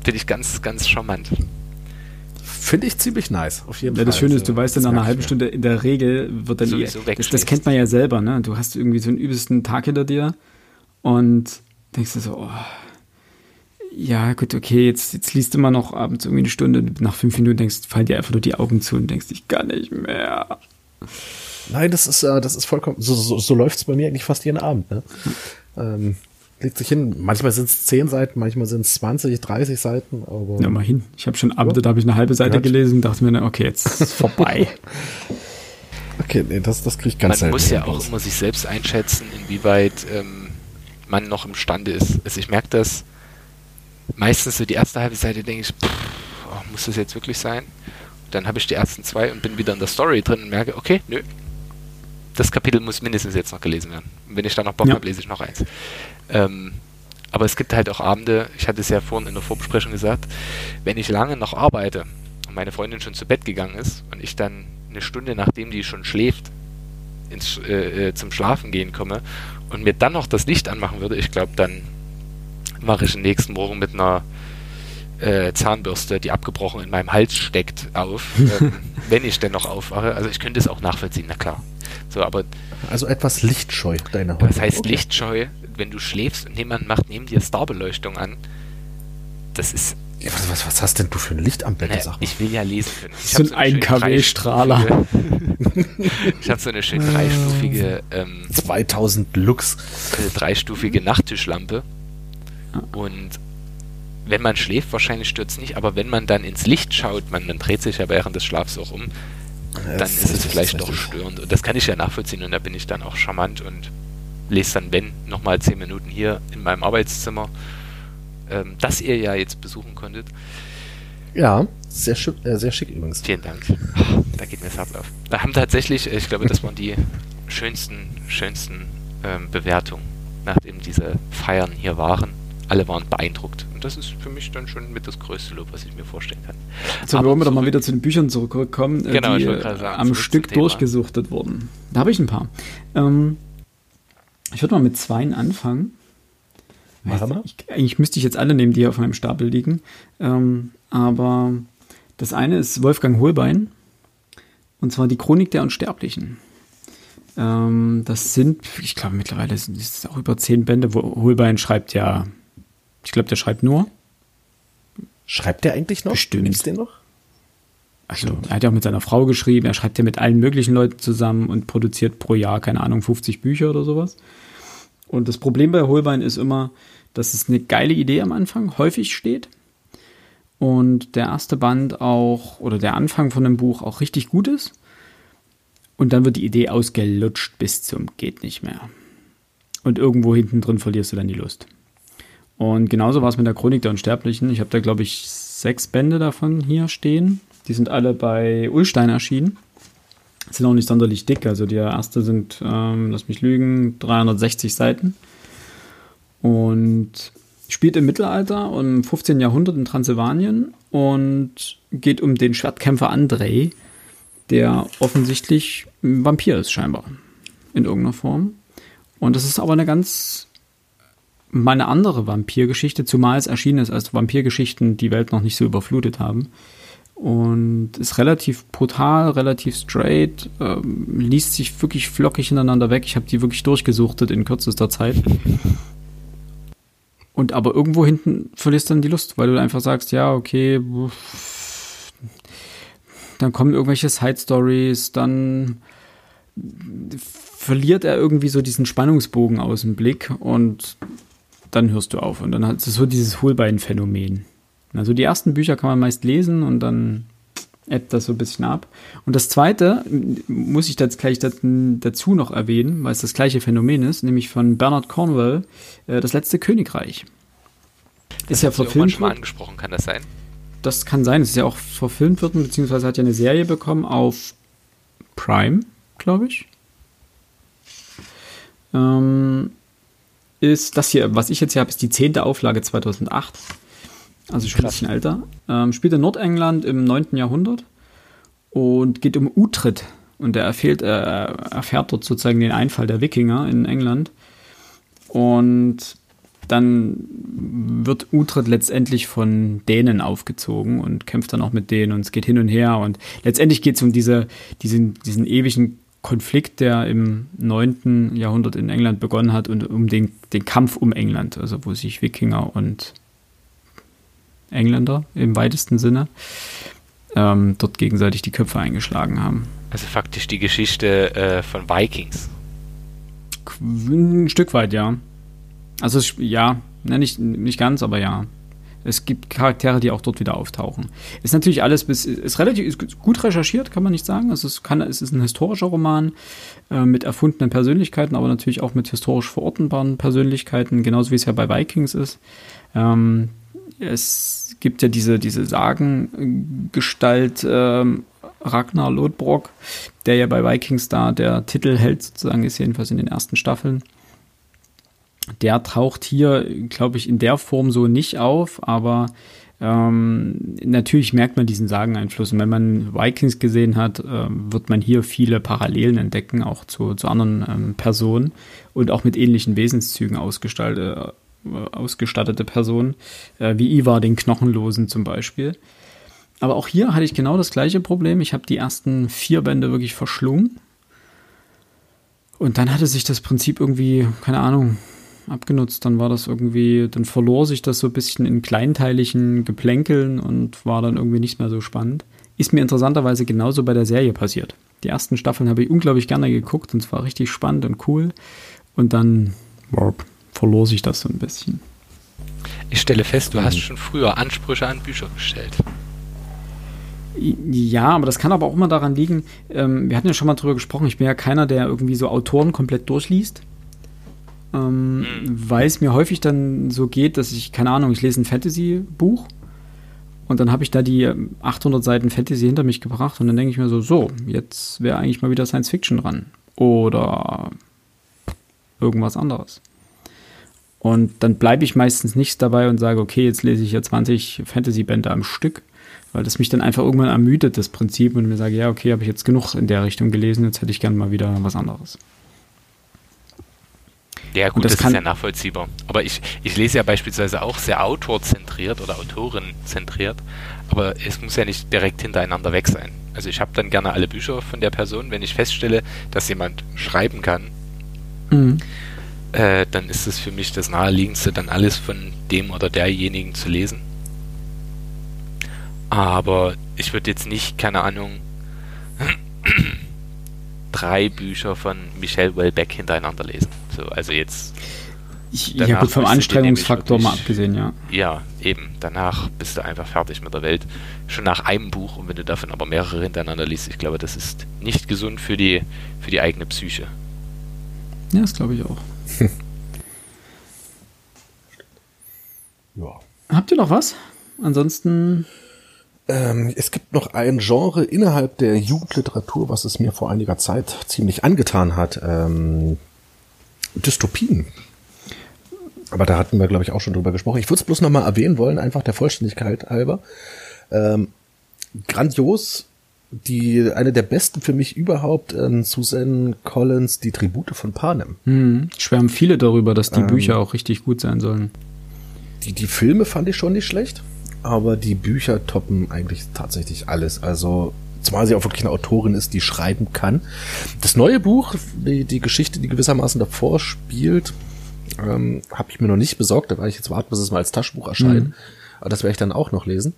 Finde ich ganz, ganz charmant. Finde ich ziemlich nice, auf jeden ja, Fall. Das Schöne ist, du weißt dann nach einer halben Stunde, in der Regel wird dann Sowieso das, das kennt man ja selber, ne? Du hast irgendwie so einen übelsten Tag hinter dir und denkst du so, oh, ja, gut, okay, jetzt, jetzt liest du mal noch abends irgendwie eine Stunde, nach fünf Minuten denkst, fallen dir einfach nur die Augen zu und denkst, ich kann nicht mehr. Nein, das ist, äh, das ist vollkommen, so, so, so läuft es bei mir eigentlich fast jeden Abend, ne? Ähm, legt sich hin. Manchmal sind es 10 Seiten, manchmal sind es 20, 30 Seiten. Aber ja, mal hin. Ich habe schon Abende, da habe ich eine halbe Seite gelesen und dachte mir, okay, jetzt ist es vorbei. okay, nee, das, das kriege ich ganz Man muss ja auch immer sich selbst einschätzen, inwieweit ähm, man noch imstande ist. Also ich merke das meistens so die erste halbe Seite, denke ich, pff, oh, muss das jetzt wirklich sein? Und dann habe ich die ersten zwei und bin wieder in der Story drin und merke, okay, nö, das Kapitel muss mindestens jetzt noch gelesen werden. Und wenn ich dann noch Bock ja. habe, lese ich noch eins. Ähm, aber es gibt halt auch Abende, ich hatte es ja vorhin in der Vorbesprechung gesagt, wenn ich lange noch arbeite und meine Freundin schon zu Bett gegangen ist und ich dann eine Stunde nachdem die schon schläft, ins, äh, äh zum Schlafen gehen komme und mir dann noch das Licht anmachen würde, ich glaube, dann mache ich den nächsten Morgen mit einer äh, Zahnbürste, die abgebrochen in meinem Hals steckt, auf, ähm, wenn ich denn noch aufwache. Also ich könnte es auch nachvollziehen, na klar. So, aber also etwas lichtscheu, deine Haut. Was heißt okay. lichtscheu? Wenn du schläfst und jemand macht neben dir Starbeleuchtung an, das ist was, was, was, hast denn du für ein Licht am Bett? Naja, ich will ja lesen können. Ich so ein 1 kW-Strahler. ich habe so eine schön dreistufige... Ähm, 2000 Lux. Eine dreistufige Nachttischlampe. Und wenn man schläft, wahrscheinlich stört es nicht, aber wenn man dann ins Licht schaut, man, man dreht sich ja während des Schlafs auch um, ja, dann ist es vielleicht doch störend. Und das kann ich ja nachvollziehen und da bin ich dann auch charmant und lese dann, wenn, nochmal 10 Minuten hier in meinem Arbeitszimmer ähm, das ihr ja jetzt besuchen konntet. Ja, sehr, schick, äh, sehr schick übrigens. Vielen Dank. Da geht mir das Herz auf. Da haben tatsächlich, ich glaube, das waren die schönsten, schönsten ähm, Bewertungen, nachdem diese Feiern hier waren. Alle waren beeindruckt. Und das ist für mich dann schon mit das größte Lob, was ich mir vorstellen kann. So, Aber wollen wir doch mal wieder zu den Büchern zurückkommen, äh, genau, die sagen, am Stück durchgesuchtet wurden. Da habe ich ein paar. Ähm, ich würde mal mit zweien anfangen. Mal. Ich, eigentlich müsste ich jetzt alle nehmen, die hier auf meinem Stapel liegen. Ähm, aber das eine ist Wolfgang Holbein. Und zwar die Chronik der Unsterblichen. Ähm, das sind, ich glaube, mittlerweile sind es auch über zehn Bände. Wo Holbein schreibt ja, ich glaube, der schreibt nur. Schreibt der eigentlich noch? Bestimmt. Gibt's den noch? Also, er hat ja auch mit seiner Frau geschrieben, er schreibt ja mit allen möglichen Leuten zusammen und produziert pro Jahr, keine Ahnung, 50 Bücher oder sowas. Und das Problem bei Holbein ist immer, dass es eine geile Idee am Anfang häufig steht und der erste Band auch oder der Anfang von dem Buch auch richtig gut ist. Und dann wird die Idee ausgelutscht bis zum geht nicht mehr. Und irgendwo hinten drin verlierst du dann die Lust. Und genauso war es mit der Chronik der Unsterblichen. Ich habe da, glaube ich, sechs Bände davon hier stehen. Die sind alle bei Ulstein erschienen sind auch nicht sonderlich dick. Also die erste sind, ähm, lass mich lügen, 360 Seiten. Und spielt im Mittelalter im 15. Jahrhundert in Transsilvanien und geht um den Schwertkämpfer Andrei, der offensichtlich ein Vampir ist, scheinbar. In irgendeiner Form. Und das ist aber eine ganz mal eine andere Vampirgeschichte, zumal es erschienen ist, als Vampirgeschichten die Welt noch nicht so überflutet haben und ist relativ brutal, relativ straight, ähm, liest sich wirklich flockig hintereinander weg. Ich habe die wirklich durchgesuchtet in kürzester Zeit. Und aber irgendwo hinten verlierst du dann die Lust, weil du einfach sagst, ja, okay, dann kommen irgendwelche Side Stories, dann verliert er irgendwie so diesen Spannungsbogen aus dem Blick und dann hörst du auf. Und dann hat es so dieses Hohlbein-Phänomen. Also die ersten Bücher kann man meist lesen und dann ebbt das so ein bisschen ab. Und das zweite muss ich jetzt gleich dazu noch erwähnen, weil es das gleiche Phänomen ist, nämlich von Bernard Cornwell, äh, Das letzte Königreich. Das ist ja verfilmt. schon mal angesprochen, kann das sein? Das kann sein. Es ist ja auch verfilmt worden, beziehungsweise hat ja eine Serie bekommen auf Prime, glaube ich. Ähm, ist das hier, was ich jetzt hier habe, ist die zehnte Auflage 2008 also schon ein bisschen älter. Ähm, spielt in Nordengland im 9. Jahrhundert und geht um Utrecht. Und er erfährt, äh, erfährt dort sozusagen den Einfall der Wikinger in England. Und dann wird Utrecht letztendlich von Dänen aufgezogen und kämpft dann auch mit denen und es geht hin und her. Und letztendlich geht es um diese, diesen, diesen ewigen Konflikt, der im 9. Jahrhundert in England begonnen hat und um den, den Kampf um England, also wo sich Wikinger und Engländer im weitesten Sinne, ähm, dort gegenseitig die Köpfe eingeschlagen haben. Also faktisch die Geschichte äh, von Vikings. Ein Stück weit, ja. Also ja, ne, nicht, nicht ganz, aber ja. Es gibt Charaktere, die auch dort wieder auftauchen. Ist natürlich alles bis, ist relativ ist gut recherchiert, kann man nicht sagen. Also es, kann, es ist ein historischer Roman äh, mit erfundenen Persönlichkeiten, aber natürlich auch mit historisch verortenbaren Persönlichkeiten, genauso wie es ja bei Vikings ist. Ähm, es gibt ja diese, diese Sagengestalt ähm, Ragnar Lodbrok, der ja bei Vikings da der Titel hält, sozusagen ist jedenfalls in den ersten Staffeln. Der taucht hier, glaube ich, in der Form so nicht auf, aber ähm, natürlich merkt man diesen Sageneinfluss. Und wenn man Vikings gesehen hat, äh, wird man hier viele Parallelen entdecken, auch zu, zu anderen ähm, Personen und auch mit ähnlichen Wesenszügen ausgestaltet äh, ausgestattete Person, äh, wie Ivar den Knochenlosen zum Beispiel. Aber auch hier hatte ich genau das gleiche Problem. Ich habe die ersten vier Bände wirklich verschlungen. Und dann hatte sich das Prinzip irgendwie, keine Ahnung, abgenutzt. Dann war das irgendwie, dann verlor sich das so ein bisschen in kleinteiligen Geplänkeln und war dann irgendwie nicht mehr so spannend. Ist mir interessanterweise genauso bei der Serie passiert. Die ersten Staffeln habe ich unglaublich gerne geguckt und es war richtig spannend und cool. Und dann warp, verlor sich das so ein bisschen. Ich stelle fest, du hast schon früher Ansprüche an Bücher gestellt. Ja, aber das kann aber auch immer daran liegen, ähm, wir hatten ja schon mal drüber gesprochen, ich bin ja keiner, der irgendwie so Autoren komplett durchliest. Ähm, mhm. Weil es mir häufig dann so geht, dass ich, keine Ahnung, ich lese ein Fantasy-Buch und dann habe ich da die 800 Seiten Fantasy hinter mich gebracht und dann denke ich mir so, so, jetzt wäre eigentlich mal wieder Science Fiction dran. Oder irgendwas anderes. Und dann bleibe ich meistens nicht dabei und sage, okay, jetzt lese ich hier 20 Fantasy-Bände am Stück, weil das mich dann einfach irgendwann ermüdet, das Prinzip, und mir sage, ja, okay, habe ich jetzt genug in der Richtung gelesen, jetzt hätte ich gerne mal wieder was anderes. Ja, gut, das, das ist ja nachvollziehbar. Aber ich, ich lese ja beispielsweise auch sehr autorzentriert oder autorenzentriert, aber es muss ja nicht direkt hintereinander weg sein. Also ich habe dann gerne alle Bücher von der Person, wenn ich feststelle, dass jemand schreiben kann, mhm. äh, dann ist es für mich das naheliegendste, dann alles von dem oder derjenigen zu lesen. Aber ich würde jetzt nicht, keine Ahnung, drei Bücher von Michel Welbeck hintereinander lesen. So, also jetzt. Ich, ja, gut, vom Anstrengungsfaktor wirklich, mal abgesehen, ja. Ja, eben. Danach bist du einfach fertig mit der Welt. Schon nach einem Buch und wenn du davon aber mehrere hintereinander liest, ich glaube, das ist nicht gesund für die, für die eigene Psyche. Ja, das glaube ich auch. ja. Habt ihr noch was? Ansonsten ähm, es gibt noch ein Genre innerhalb der Jugendliteratur, was es mir vor einiger Zeit ziemlich angetan hat. Ähm, Dystopien. Aber da hatten wir, glaube ich, auch schon drüber gesprochen. Ich würde es bloß nochmal erwähnen wollen, einfach der Vollständigkeit halber. Ähm, grandios, die eine der besten für mich überhaupt, ähm, Susan Collins, die Tribute von Panem. Mhm. Schwärmen viele darüber, dass die ähm, Bücher auch richtig gut sein sollen. Die, die Filme fand ich schon nicht schlecht aber die Bücher toppen eigentlich tatsächlich alles. Also zumal sie auch wirklich eine Autorin ist, die schreiben kann. Das neue Buch, die, die Geschichte, die gewissermaßen davor spielt, ähm, habe ich mir noch nicht besorgt. Da werde ich jetzt warten, bis es mal als Taschenbuch erscheint. Mhm. Aber das werde ich dann auch noch lesen.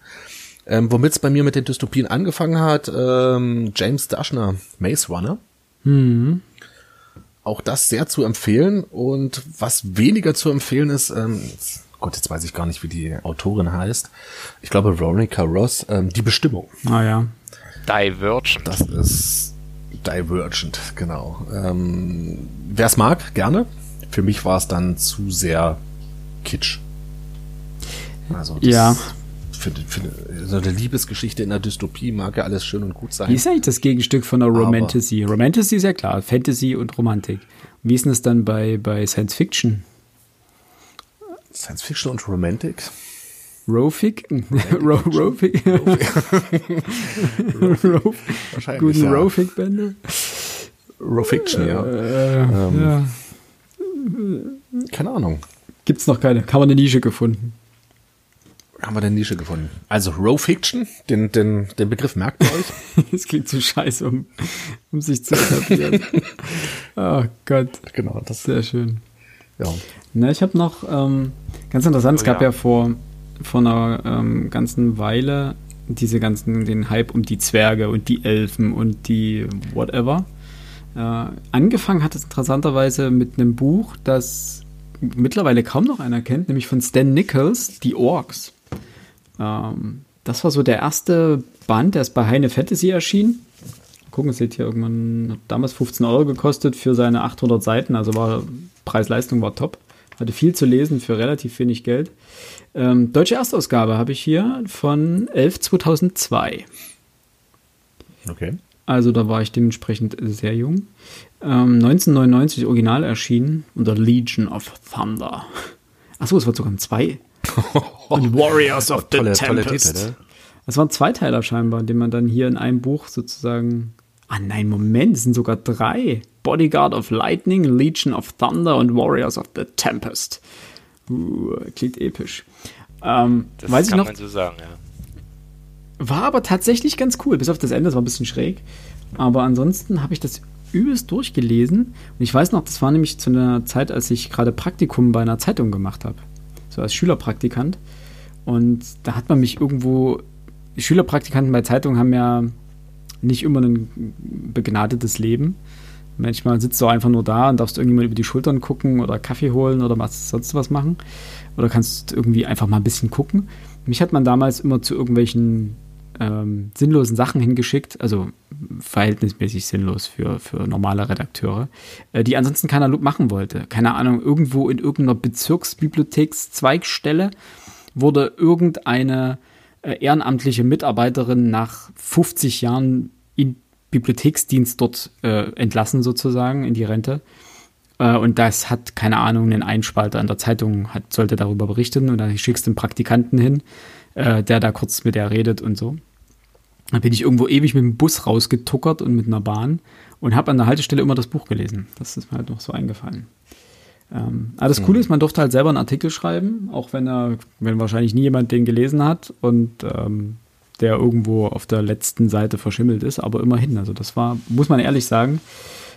Ähm, Womit es bei mir mit den Dystopien angefangen hat, ähm, James Dashner, Maze Runner. Mhm. Auch das sehr zu empfehlen. Und was weniger zu empfehlen ist, ähm, Gott, jetzt weiß ich gar nicht, wie die Autorin heißt. Ich glaube Veronica Ross, ähm, die Bestimmung. Ah ja. Divergent. Das ist Divergent, genau. Ähm, Wer es mag, gerne. Für mich war es dann zu sehr kitsch. Also ja. Für, für so eine Liebesgeschichte in der Dystopie mag ja alles schön und gut sein. Wie ist eigentlich das Gegenstück von der Romantasy? Romantasy ist ja klar, Fantasy und Romantik. Wie ist denn das dann bei, bei Science Fiction? Science Fiction und Romantic. Rofic? Rofic? Wahrscheinlich. Guten ja. Rofic-Bände? Rofiction, ja. Äh, ähm, ja. Keine Ahnung. Gibt's noch keine. Haben wir eine Nische gefunden. Haben wir eine Nische gefunden. Also Row Fiction, den, den, den Begriff merkt ihr euch. das klingt zu scheiße, um, um sich zu etablieren. oh Gott. Genau, das. Sehr schön. Ja. Na, ich habe noch ähm, ganz interessant, oh, es gab ja, ja vor, vor einer ähm, ganzen Weile diese ganzen, den Hype um die Zwerge und die Elfen und die whatever. Äh, angefangen hat es interessanterweise mit einem Buch, das mittlerweile kaum noch einer kennt, nämlich von Stan Nichols, Die Orks. Ähm, das war so der erste Band, der ist bei Heine Fantasy erschienen. Gucken, es hat hier irgendwann, hat damals 15 Euro gekostet für seine 800 Seiten, also war Preis-Leistung war top. Hatte viel zu lesen für relativ wenig Geld. Ähm, deutsche Erstausgabe habe ich hier von 11 2002. Okay. Also da war ich dementsprechend sehr jung. Ähm, 1999 Original erschienen unter Legion of Thunder. Achso, es war sogar ein zwei. Und Warriors of the tolle, Tempest. Tolle Titel, ne? Das waren Zweiteiler scheinbar, den man dann hier in einem Buch sozusagen. Ah nein, Moment, es sind sogar drei. Bodyguard of Lightning, Legion of Thunder und Warriors of the Tempest. Uh, klingt episch. Ähm, das weiß kann ich noch, man so sagen, ja. War aber tatsächlich ganz cool, bis auf das Ende, das war ein bisschen schräg. Aber ansonsten habe ich das übelst durchgelesen. Und ich weiß noch, das war nämlich zu einer Zeit, als ich gerade Praktikum bei einer Zeitung gemacht habe. So als Schülerpraktikant. Und da hat man mich irgendwo. Schülerpraktikanten bei Zeitungen haben ja nicht immer ein begnadetes Leben. Manchmal sitzt du einfach nur da und darfst irgendjemand über die Schultern gucken oder Kaffee holen oder was, sonst was machen. Oder kannst irgendwie einfach mal ein bisschen gucken. Mich hat man damals immer zu irgendwelchen ähm, sinnlosen Sachen hingeschickt, also verhältnismäßig sinnlos für, für normale Redakteure, äh, die ansonsten keiner machen wollte. Keine Ahnung, irgendwo in irgendeiner Bezirksbibliothekszweigstelle wurde irgendeine äh, ehrenamtliche Mitarbeiterin nach 50 Jahren Bibliotheksdienst dort äh, entlassen, sozusagen, in die Rente. Äh, und das hat, keine Ahnung, einen Einspalter in der Zeitung hat, sollte darüber berichten und dann schickst du einen Praktikanten hin äh, der da kurz mit der redet und so. Dann bin ich irgendwo ewig mit dem Bus rausgetuckert und mit einer Bahn und habe an der Haltestelle immer das Buch gelesen. Das ist mir halt noch so eingefallen. Ähm, aber das mhm. Coole ist, man durfte halt selber einen Artikel schreiben, auch wenn er, wenn wahrscheinlich nie jemand den gelesen hat und ähm, der irgendwo auf der letzten Seite verschimmelt ist, aber immerhin. Also das war, muss man ehrlich sagen,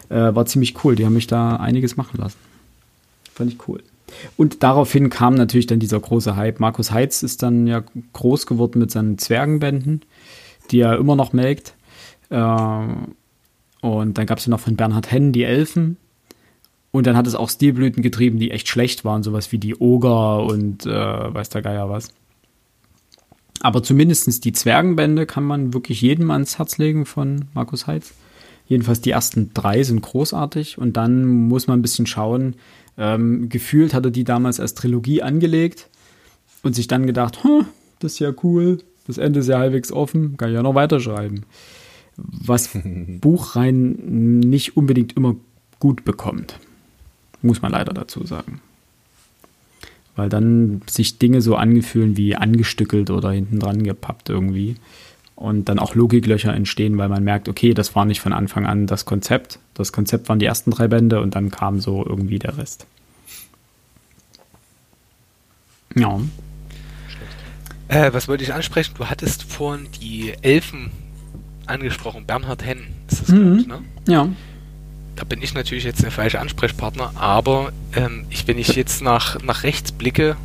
äh, war ziemlich cool. Die haben mich da einiges machen lassen. Fand ich cool. Und daraufhin kam natürlich dann dieser große Hype. Markus Heitz ist dann ja groß geworden mit seinen Zwergenbänden, die er immer noch melkt. Äh, und dann gab es ja noch von Bernhard Henn die Elfen. Und dann hat es auch Stilblüten getrieben, die echt schlecht waren, sowas wie die Oger und äh, weiß der Geier was. Aber zumindest die Zwergenbände kann man wirklich jedem ans Herz legen von Markus Heitz. Jedenfalls die ersten drei sind großartig und dann muss man ein bisschen schauen, ähm, gefühlt hat er die damals als Trilogie angelegt und sich dann gedacht, das ist ja cool, das Ende ist ja halbwegs offen, kann ich ja noch weiterschreiben. Was Buchreihen nicht unbedingt immer gut bekommt, muss man leider dazu sagen. Weil dann sich Dinge so angefühlen wie angestückelt oder hinten dran gepappt irgendwie und dann auch Logiklöcher entstehen, weil man merkt, okay, das war nicht von Anfang an das Konzept. Das Konzept waren die ersten drei Bände und dann kam so irgendwie der Rest. Ja. Äh, was wollte ich ansprechen? Du hattest vorhin die Elfen angesprochen, Bernhard Henn ist das, mhm. ich, ne? Ja. Da bin ich natürlich jetzt der falsche Ansprechpartner, aber ähm, ich, wenn ich jetzt nach, nach rechts blicke,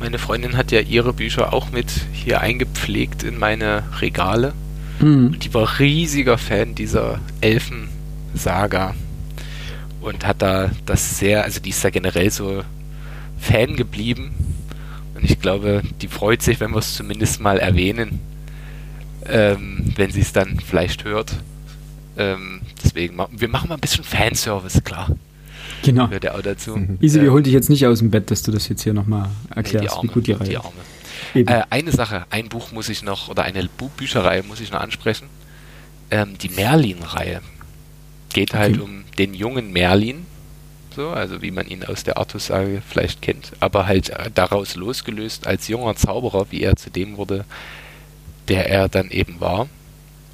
meine Freundin hat ja ihre Bücher auch mit hier eingepflegt in meine Regale. Mhm. Und die war riesiger Fan dieser Elfen-Saga. Und hat da das sehr, also die ist da generell so Fan geblieben. Und ich glaube, die freut sich, wenn wir es zumindest mal erwähnen, ähm, wenn sie es dann vielleicht hört. Ähm, deswegen, wir machen mal ein bisschen Fanservice, klar. Genau. Gehört ja auch dazu. Mhm. Easy, wir holen dich jetzt nicht aus dem Bett, dass du das jetzt hier nochmal erklärst, nee, Arme, wie gut die Reihe die Arme. Äh, eine Sache, ein Buch muss ich noch, oder eine Buchbücherreihe muss ich noch ansprechen. Ähm, die Merlin-Reihe. Geht halt okay. um den jungen Merlin, so, also wie man ihn aus der Artus-Sage vielleicht kennt, aber halt äh, daraus losgelöst als junger Zauberer, wie er zu dem wurde, der er dann eben war.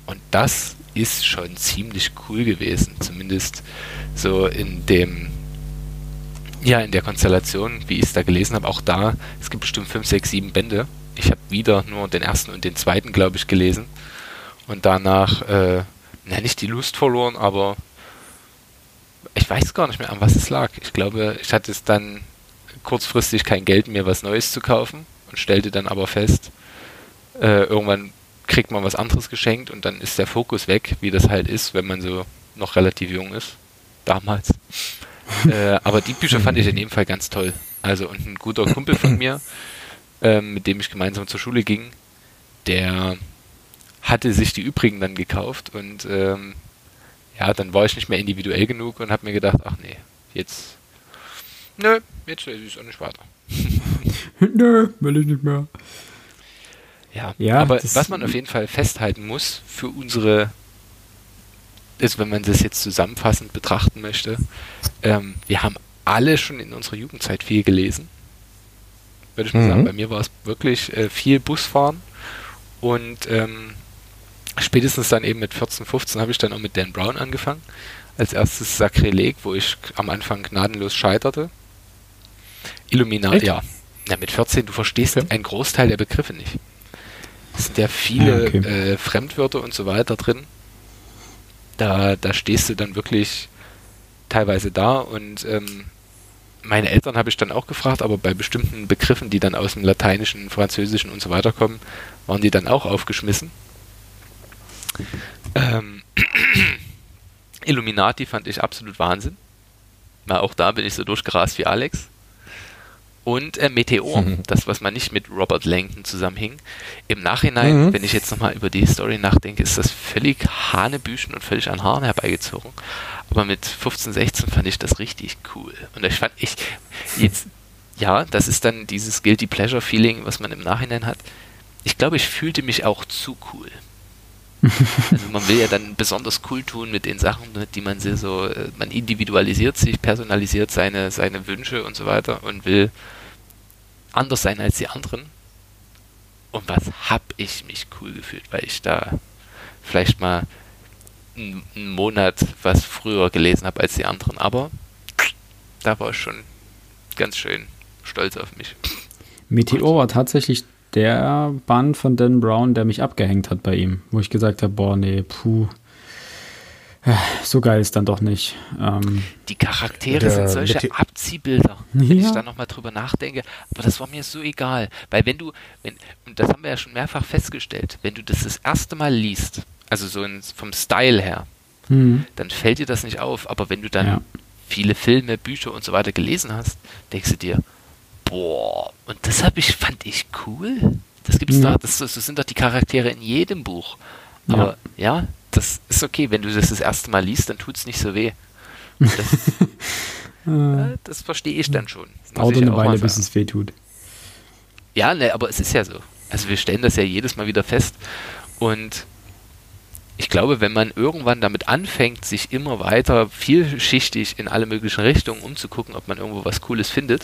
Und das ist schon ziemlich cool gewesen, zumindest so in dem ja, in der Konstellation, wie ich es da gelesen habe, auch da, es gibt bestimmt 5, 6, 7 Bände. Ich habe wieder nur den ersten und den zweiten, glaube ich, gelesen. Und danach, äh, na, nicht die Lust verloren, aber ich weiß gar nicht mehr, an was es lag. Ich glaube, ich hatte es dann kurzfristig kein Geld mehr, was Neues zu kaufen und stellte dann aber fest, äh, irgendwann kriegt man was anderes geschenkt und dann ist der Fokus weg, wie das halt ist, wenn man so noch relativ jung ist. Damals. äh, aber die Bücher fand ich in dem Fall ganz toll. Also, und ein guter Kumpel von mir, äh, mit dem ich gemeinsam zur Schule ging, der hatte sich die übrigen dann gekauft und ähm, ja, dann war ich nicht mehr individuell genug und habe mir gedacht, ach nee, jetzt, nö, jetzt lese ich es auch nicht weiter. nö, will ich nicht mehr. Ja, ja aber was man auf jeden Fall festhalten muss für unsere, ist, wenn man das jetzt zusammenfassend betrachten möchte, ähm, wir haben alle schon in unserer Jugendzeit viel gelesen. Würde ich mal mhm. sagen, bei mir war es wirklich äh, viel Busfahren und ähm, spätestens dann eben mit 14, 15 habe ich dann auch mit Dan Brown angefangen. Als erstes Sakrileg, wo ich am Anfang gnadenlos scheiterte. Illuminati, ja. ja. Mit 14, du verstehst okay. einen Großteil der Begriffe nicht. Es sind ja viele ja, okay. äh, Fremdwörter und so weiter drin. Da, da stehst du dann wirklich teilweise da und ähm, meine Eltern habe ich dann auch gefragt, aber bei bestimmten Begriffen, die dann aus dem Lateinischen, Französischen und so weiter kommen, waren die dann auch aufgeschmissen. Ähm, Illuminati fand ich absolut Wahnsinn. Weil auch da bin ich so durchgerast wie Alex. Und äh, Meteor, mhm. das, was man nicht mit Robert Langton zusammenhing. Im Nachhinein, mhm. wenn ich jetzt nochmal über die Story nachdenke, ist das völlig Hanebüchen und völlig an Haaren herbeigezogen. Aber mit 15, 16 fand ich das richtig cool. Und ich fand, ich, jetzt, ja, das ist dann dieses Guilty Pleasure Feeling, was man im Nachhinein hat. Ich glaube, ich fühlte mich auch zu cool. Also man will ja dann besonders cool tun mit den Sachen, die man sehr so, äh, man individualisiert sich, personalisiert seine, seine Wünsche und so weiter und will anders sein als die anderen. Und was hab ich mich cool gefühlt, weil ich da vielleicht mal einen Monat was früher gelesen habe als die anderen, aber da war ich schon ganz schön stolz auf mich. Meteor war tatsächlich der Band von Dan Brown, der mich abgehängt hat bei ihm, wo ich gesagt habe, boah, nee, puh, so geil ist dann doch nicht. Ähm, die Charaktere sind solche Abziehbilder, wenn ja. ich da nochmal drüber nachdenke. Aber das war mir so egal. Weil wenn du, wenn, und das haben wir ja schon mehrfach festgestellt, wenn du das das erste Mal liest, also so in, vom Style her, mhm. dann fällt dir das nicht auf. Aber wenn du dann ja. viele Filme, Bücher und so weiter gelesen hast, denkst du dir, boah, und das habe ich, fand ich cool. Das gibt's ja. da, das, das, sind doch die Charaktere in jedem Buch. Aber ja. ja, das ist okay. Wenn du das das erste Mal liest, dann tut es nicht so weh. Das, äh, das verstehe ich dann schon. Es dauert eine Weile, bis es weh tut. Ja, ne, aber es ist ja so. Also wir stellen das ja jedes Mal wieder fest. Und ich glaube, wenn man irgendwann damit anfängt, sich immer weiter vielschichtig in alle möglichen Richtungen umzugucken, ob man irgendwo was Cooles findet,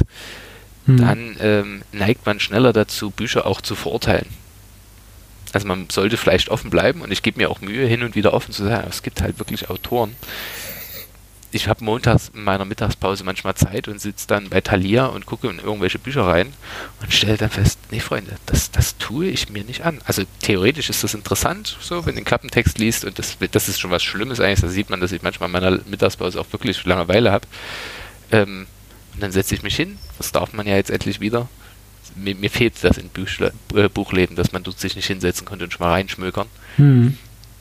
hm. dann ähm, neigt man schneller dazu, Bücher auch zu verurteilen. Also man sollte vielleicht offen bleiben und ich gebe mir auch Mühe, hin und wieder offen zu sein. Es gibt halt wirklich Autoren. Ich habe montags in meiner Mittagspause manchmal Zeit und sitze dann bei Thalia und gucke in irgendwelche Bücher rein und stelle dann fest, nee Freunde, das, das tue ich mir nicht an. Also theoretisch ist das interessant, so wenn den Klappentext liest und das, das ist schon was Schlimmes eigentlich, da sieht man, dass ich manchmal in meiner Mittagspause auch wirklich Langeweile habe. Ähm, und dann setze ich mich hin, das darf man ja jetzt endlich wieder, mir, mir fehlt das in Büchle, äh, Buchläden, dass man dort sich nicht hinsetzen konnte und schon mal reinschmökern. Mhm.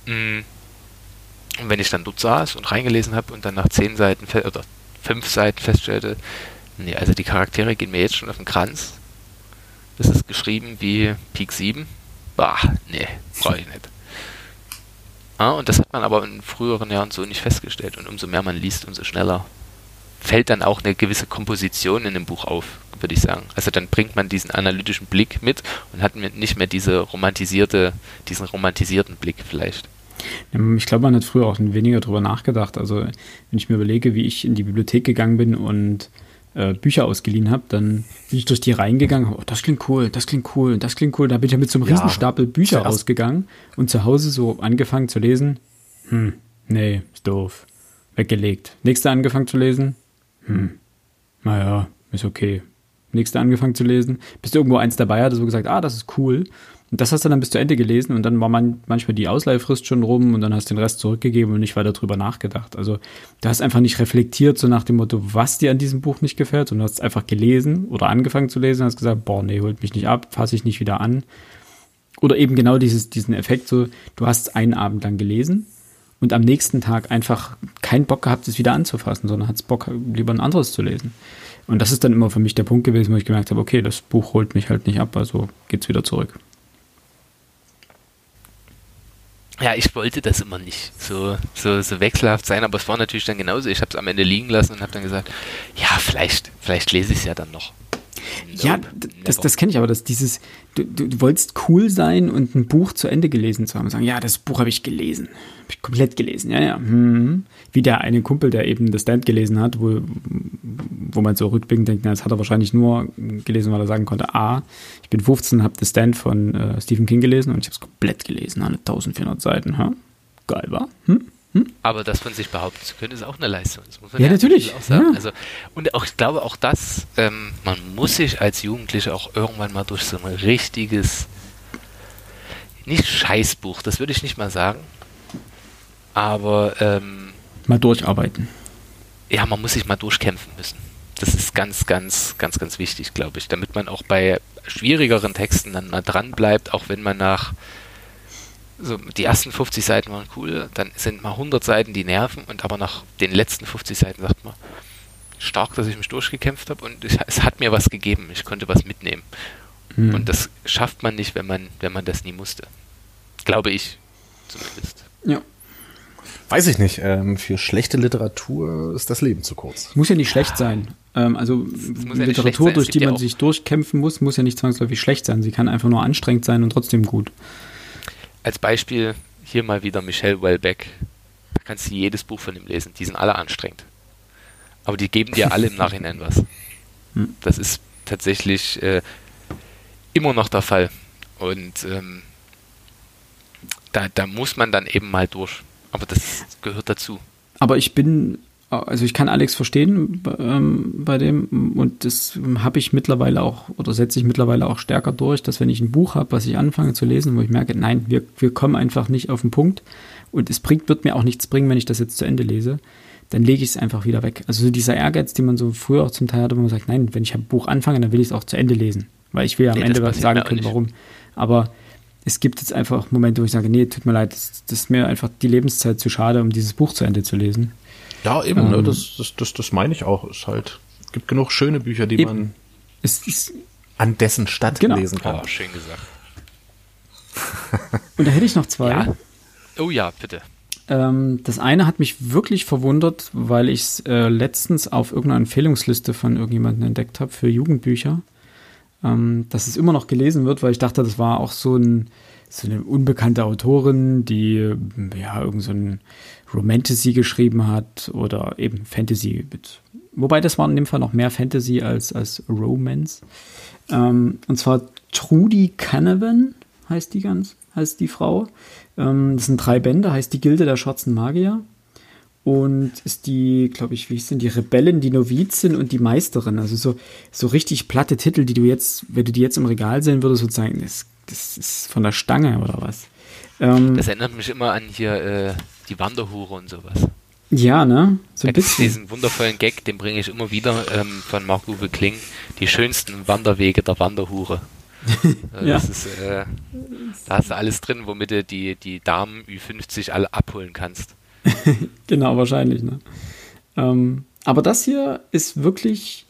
Und wenn ich dann dort saß und reingelesen habe und dann nach zehn Seiten oder fünf Seiten feststellte, nee, also die Charaktere gehen mir jetzt schon auf den Kranz. Das ist geschrieben wie Peak 7. Bah, nee, brauche ich nicht. Ah, und das hat man aber in früheren Jahren so nicht festgestellt. Und umso mehr man liest, umso schneller fällt dann auch eine gewisse Komposition in dem Buch auf, würde ich sagen. Also dann bringt man diesen analytischen Blick mit und hat nicht mehr diese romantisierte, diesen romantisierten Blick vielleicht. Ich glaube, man hat früher auch weniger darüber nachgedacht. Also wenn ich mir überlege, wie ich in die Bibliothek gegangen bin und äh, Bücher ausgeliehen habe, dann bin ich durch die Reihen gegangen, oh, das klingt cool, das klingt cool, das klingt cool. Da bin ich ja mit so einem ja, Riesenstapel Bücher rausgegangen und zu Hause so angefangen zu lesen. Hm, nee, ist doof. Weggelegt. Nächste angefangen zu lesen hm, naja, ist okay. Nächste angefangen zu lesen, bis irgendwo eins dabei hatte, so gesagt, ah, das ist cool. Und das hast du dann bis zu Ende gelesen und dann war man manchmal die Ausleihfrist schon rum und dann hast du den Rest zurückgegeben und nicht weiter drüber nachgedacht. Also du hast einfach nicht reflektiert, so nach dem Motto, was dir an diesem Buch nicht gefällt, sondern du hast einfach gelesen oder angefangen zu lesen und hast gesagt, boah, nee, holt mich nicht ab, fasse ich nicht wieder an. Oder eben genau dieses, diesen Effekt, so, du hast einen Abend lang gelesen und am nächsten Tag einfach keinen Bock gehabt, es wieder anzufassen, sondern hat es Bock, lieber ein anderes zu lesen. Und das ist dann immer für mich der Punkt gewesen, wo ich gemerkt habe, okay, das Buch holt mich halt nicht ab, also geht's wieder zurück. Ja, ich wollte das immer nicht so, so, so wechselhaft sein, aber es war natürlich dann genauso. Ich habe es am Ende liegen lassen und habe dann gesagt, ja, vielleicht, vielleicht lese ich es ja dann noch. Nope, ja, das, das kenne ich aber, dass dieses, du, du, wolltest cool sein und ein Buch zu Ende gelesen zu haben und sagen, ja, das Buch habe ich gelesen. Habe ich komplett gelesen, ja, ja. Hm. Wie der eine Kumpel, der eben das Stand gelesen hat, wo, wo man so rückblickend denkt, na, das hat er wahrscheinlich nur gelesen, weil er sagen konnte, A, ich bin 15, habe das Stand von äh, Stephen King gelesen und ich habe es komplett gelesen, alle 1400 Seiten. Ha? Geil, war? Hm? Hm? Aber das von sich behaupten zu können, ist auch eine Leistung. ja, ja, natürlich. Auch sagen. Ja. Also, und auch, ich glaube auch das, ähm, man muss sich als Jugendlicher auch irgendwann mal durch so ein richtiges, nicht Scheißbuch, das würde ich nicht mal sagen, aber ähm, mal durcharbeiten. Ja, man muss sich mal durchkämpfen müssen. Das ist ganz, ganz, ganz, ganz wichtig, glaube ich, damit man auch bei schwierigeren Texten dann mal dran bleibt, auch wenn man nach so die ersten 50 Seiten waren cool, dann sind mal 100 Seiten die nerven und aber nach den letzten 50 Seiten sagt man, stark, dass ich mich durchgekämpft habe und ich, es hat mir was gegeben, ich konnte was mitnehmen. Mhm. Und das schafft man nicht, wenn man, wenn man das nie musste. Glaube ich zumindest. Ja. Weiß ich nicht. Ähm, für schlechte Literatur ist das Leben zu kurz. Muss ja nicht schlecht sein. Ähm, also ja Literatur, durch die man sich durchkämpfen muss, muss ja nicht zwangsläufig schlecht sein. Sie kann einfach nur anstrengend sein und trotzdem gut. Als Beispiel hier mal wieder Michel Welbeck. Da kannst du jedes Buch von ihm lesen. Die sind alle anstrengend. Aber die geben dir alle im Nachhinein was. Hm. Das ist tatsächlich äh, immer noch der Fall. Und ähm, da, da muss man dann eben mal durch. Aber das gehört dazu. Aber ich bin, also ich kann Alex verstehen ähm, bei dem und das habe ich mittlerweile auch oder setze ich mittlerweile auch stärker durch, dass wenn ich ein Buch habe, was ich anfange zu lesen, wo ich merke, nein, wir, wir kommen einfach nicht auf den Punkt und es bringt, wird mir auch nichts bringen, wenn ich das jetzt zu Ende lese, dann lege ich es einfach wieder weg. Also so dieser Ehrgeiz, den man so früher auch zum Teil hatte, wo man sagt, nein, wenn ich ein Buch anfange, dann will ich es auch zu Ende lesen, weil ich will ja am nee, Ende was sagen können, warum. Aber es gibt jetzt einfach Momente, wo ich sage, nee, tut mir leid, das, das, ist mir einfach die Lebenszeit zu schade, um dieses Buch zu Ende zu lesen. Ja, eben, ne, ähm, ne, das, das, das, das meine ich auch. Es halt, gibt genug schöne Bücher, die eben. man es ist, an dessen Stadt genau. lesen kann. Oh, schön gesagt. Und da hätte ich noch zwei. Ja. Oh ja, bitte. Ähm, das eine hat mich wirklich verwundert, weil ich es äh, letztens auf irgendeiner Empfehlungsliste von irgendjemandem entdeckt habe für Jugendbücher ähm, dass es immer noch gelesen wird, weil ich dachte, das war auch so, ein, so eine unbekannte Autorin, die ja irgend so ein Romantasy geschrieben hat oder eben Fantasy. Mit, wobei das war in dem Fall noch mehr Fantasy als, als Romance. Ähm, und zwar Trudy Canavan heißt die ganz, heißt die Frau. Ähm, das sind drei Bände, heißt die Gilde der schwarzen Magier und ist die, glaube ich, wie hieß denn, die Rebellin, die Novizin und die Meisterin. Also so, so richtig platte Titel, die du jetzt, wenn du die jetzt im Regal sehen würdest, sozusagen, das, das ist von der Stange oder was. Ähm, das erinnert mich immer an hier äh, die Wanderhure und sowas. Ja, ne? So ein bisschen. Diesen wundervollen Gag, den bringe ich immer wieder ähm, von Marc-Uwe Kling. Die schönsten Wanderwege der Wanderhure. Äh, ja. ist, äh, da hast du alles drin, womit du die, die Damen Ü50 alle abholen kannst. genau, wahrscheinlich. Ne? Ähm, aber das hier ist wirklich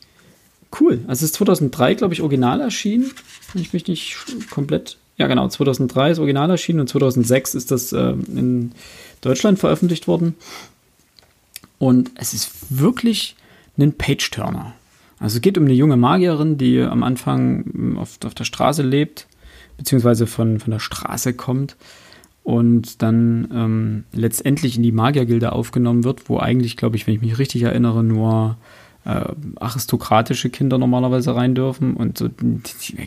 cool. Also es ist 2003, glaube ich, original erschienen. Ich mich nicht komplett. Ja, genau, 2003 ist original erschienen und 2006 ist das äh, in Deutschland veröffentlicht worden. Und es ist wirklich ein Page-Turner. Also es geht um eine junge Magierin, die am Anfang auf, auf der Straße lebt, beziehungsweise von, von der Straße kommt und dann ähm, letztendlich in die Magiergilde aufgenommen wird, wo eigentlich, glaube ich, wenn ich mich richtig erinnere, nur äh, aristokratische Kinder normalerweise rein dürfen. Und so,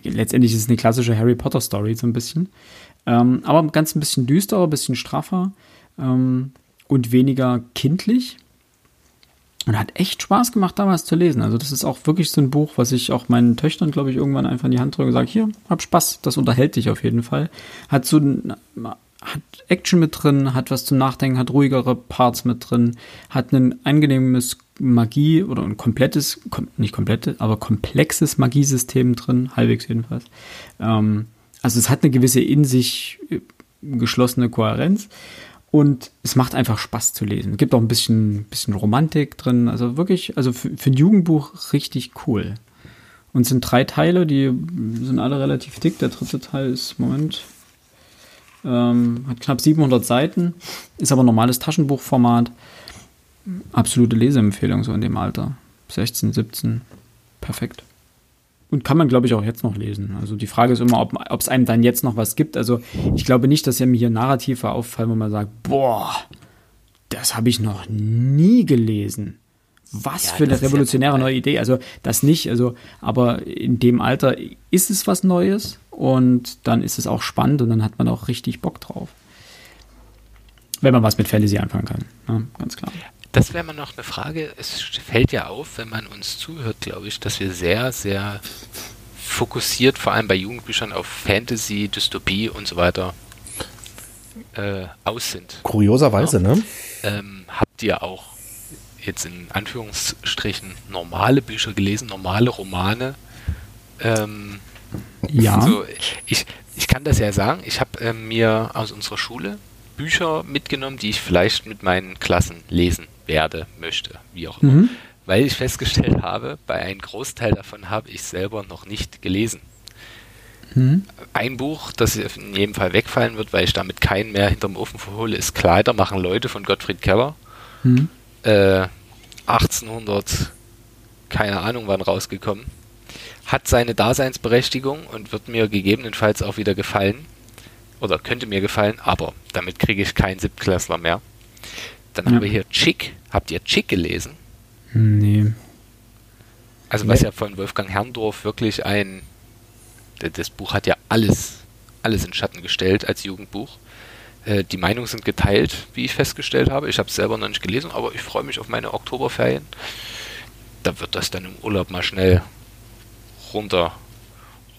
letztendlich ist es eine klassische Harry Potter Story so ein bisschen. Ähm, aber ganz ein bisschen düsterer, ein bisschen straffer ähm, und weniger kindlich. Und hat echt Spaß gemacht, damals zu lesen. Also, das ist auch wirklich so ein Buch, was ich auch meinen Töchtern, glaube ich, irgendwann einfach in die Hand drücke und sage: Hier, hab Spaß, das unterhält dich auf jeden Fall. Hat so ein hat Action mit drin, hat was zum Nachdenken, hat ruhigere Parts mit drin, hat ein angenehmes Magie oder ein komplettes, nicht komplette, aber komplexes Magiesystem drin, halbwegs jedenfalls. Ähm, also es hat eine gewisse in sich äh, geschlossene Kohärenz und es macht einfach Spaß zu lesen. Es gibt auch ein bisschen, bisschen Romantik drin, also wirklich, also für, für ein Jugendbuch richtig cool. Und es sind drei Teile, die sind alle relativ dick. Der dritte Teil ist, Moment, ähm, hat knapp 700 Seiten, ist aber normales Taschenbuchformat. Absolute Leseempfehlung so in dem Alter. 16, 17, perfekt. Und kann man, glaube ich, auch jetzt noch lesen. Also die Frage ist immer, ob es einem dann jetzt noch was gibt. Also ich glaube nicht, dass ja mir hier Narrative auffallen, wo man sagt, boah, das habe ich noch nie gelesen. Was ja, für eine revolutionäre neue Idee. Also das nicht, also, aber in dem Alter ist es was Neues und dann ist es auch spannend und dann hat man auch richtig Bock drauf. Wenn man was mit Fantasy anfangen kann, ja, ganz klar. Das wäre mal noch eine Frage. Es fällt ja auf, wenn man uns zuhört, glaube ich, dass wir sehr, sehr fokussiert, vor allem bei Jugendbüchern, auf Fantasy, Dystopie und so weiter äh, aus sind. Kurioserweise, ja. ne? Ähm, habt ihr auch jetzt in Anführungsstrichen normale Bücher gelesen, normale Romane? Ähm, ja. So, ich, ich kann das ja sagen. Ich habe äh, mir aus unserer Schule Bücher mitgenommen, die ich vielleicht mit meinen Klassen lesen werde, möchte, wie auch immer. Mhm. Weil ich festgestellt habe, bei einem Großteil davon habe ich selber noch nicht gelesen. Mhm. Ein Buch, das in jedem Fall wegfallen wird, weil ich damit keinen mehr hinterm Ofen verhole, ist Kleider machen Leute von Gottfried Keller. Mhm. Äh, 1800, keine Ahnung wann rausgekommen. Hat seine Daseinsberechtigung und wird mir gegebenenfalls auch wieder gefallen. Oder könnte mir gefallen, aber damit kriege ich keinen Siebtklässler mehr. Dann ja. haben wir hier Chick. Habt ihr Chick gelesen? Nee. Also was nee. ja von Wolfgang Herrndorf wirklich ein das Buch hat ja alles, alles in Schatten gestellt als Jugendbuch. Äh, die Meinungen sind geteilt, wie ich festgestellt habe. Ich habe es selber noch nicht gelesen, aber ich freue mich auf meine Oktoberferien. Da wird das dann im Urlaub mal schnell runter,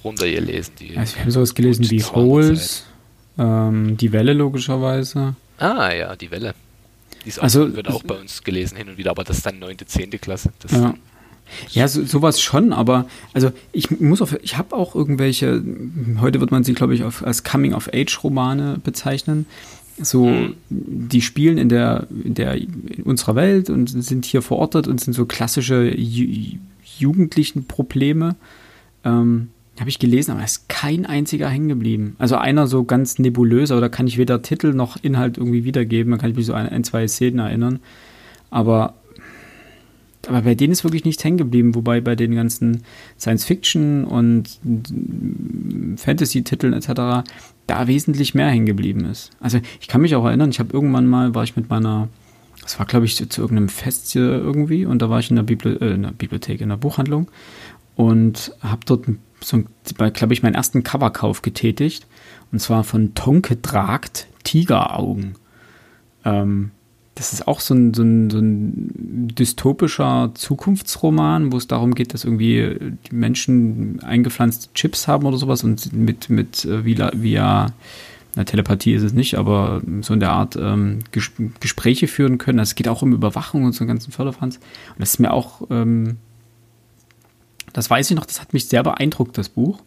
runter gelesen. Die, also wir haben sowas gelesen wie Holes, ähm, die Welle logischerweise. Ah ja, die Welle. Die ist auch, also, wird auch bei uns gelesen hin und wieder, aber das ist dann 9., 10. Klasse. Ja. Ja, so, sowas schon, aber also ich muss auf, ich habe auch irgendwelche, heute wird man sie, glaube ich, auf, als Coming-of-Age-Romane bezeichnen. So, mhm. die spielen in der, in der in unserer Welt und sind hier verortet und sind so klassische Ju jugendlichen Probleme. Ähm, habe ich gelesen, aber es ist kein einziger hängen geblieben. Also einer so ganz nebulös, aber da kann ich weder Titel noch Inhalt irgendwie wiedergeben. Da kann ich mich so an ein, zwei Szenen erinnern. Aber aber bei denen ist wirklich nichts hängen geblieben, wobei bei den ganzen Science-Fiction und Fantasy-Titeln etc. da wesentlich mehr hängen geblieben ist. Also ich kann mich auch erinnern, ich habe irgendwann mal, war ich mit meiner, das war glaube ich zu, zu, irgendeinem Fest hier irgendwie und da war ich in der, Bibli äh, in der Bibliothek, in der Buchhandlung und habe dort so, glaube ich, meinen ersten Coverkauf getätigt und zwar von Tonke Tragt Tigeraugen. Ähm, das ist auch so ein, so, ein, so ein dystopischer Zukunftsroman, wo es darum geht, dass irgendwie die Menschen eingepflanzte Chips haben oder sowas und mit, mit äh, via, via na, Telepathie ist es nicht, aber so in der Art ähm, Ges Gespräche führen können. Also es geht auch um Überwachung und so einen ganzen Förderfranz. Und das ist mir auch, ähm, das weiß ich noch, das hat mich sehr beeindruckt, das Buch.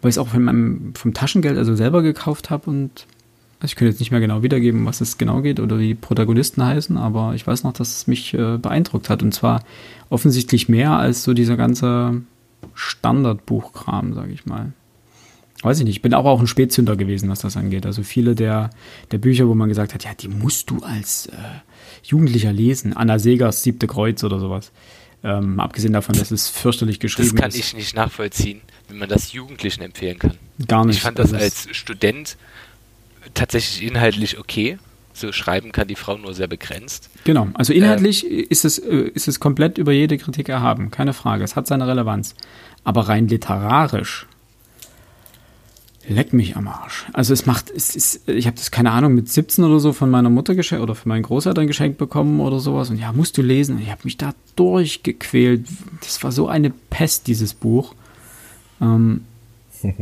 Weil ich es auch von meinem, vom Taschengeld also selber gekauft habe und also ich könnte jetzt nicht mehr genau wiedergeben, was es genau geht oder wie die Protagonisten heißen, aber ich weiß noch, dass es mich äh, beeindruckt hat. Und zwar offensichtlich mehr als so dieser ganze Standardbuchkram, sage ich mal. Weiß ich nicht. Ich bin aber auch ein Spätzünder gewesen, was das angeht. Also viele der, der Bücher, wo man gesagt hat, ja, die musst du als äh, Jugendlicher lesen. Anna Segers Siebte Kreuz oder sowas. Ähm, abgesehen davon, dass es fürchterlich geschrieben ist. Das kann ist. ich nicht nachvollziehen, wie man das Jugendlichen empfehlen kann. Gar nicht. Ich fand das als Student tatsächlich inhaltlich okay. So schreiben kann die Frau nur sehr begrenzt. Genau, also inhaltlich ähm, ist, es, äh, ist es komplett über jede Kritik erhaben, keine Frage. Es hat seine Relevanz. Aber rein literarisch, leck mich am Arsch. Also es macht, es ist, ich habe das keine Ahnung mit 17 oder so von meiner Mutter geschenkt oder von meinen Großeltern geschenkt bekommen oder sowas. Und ja, musst du lesen. Und ich habe mich da durchgequält. Das war so eine Pest, dieses Buch. Ähm,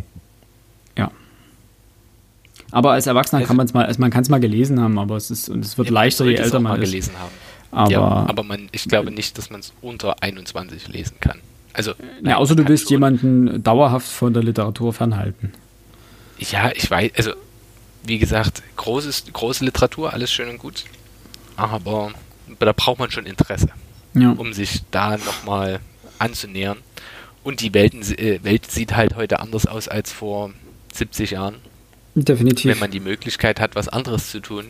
Aber als Erwachsener kann man es mal, also man kann es mal gelesen haben, aber es ist und es wird ja, leichter, je älter man ist. gelesen haben. Aber, ja, aber man, ich glaube nicht, dass man es unter 21 lesen kann. Also, ja, außer du willst schon. jemanden dauerhaft von der Literatur fernhalten. Ja, ich weiß, also wie gesagt, großes, große Literatur, alles schön und gut, aber da braucht man schon Interesse, ja. um sich da nochmal anzunähern. Und die Welten, äh, Welt sieht halt heute anders aus als vor 70 Jahren. Definitiv. Wenn man die Möglichkeit hat, was anderes zu tun,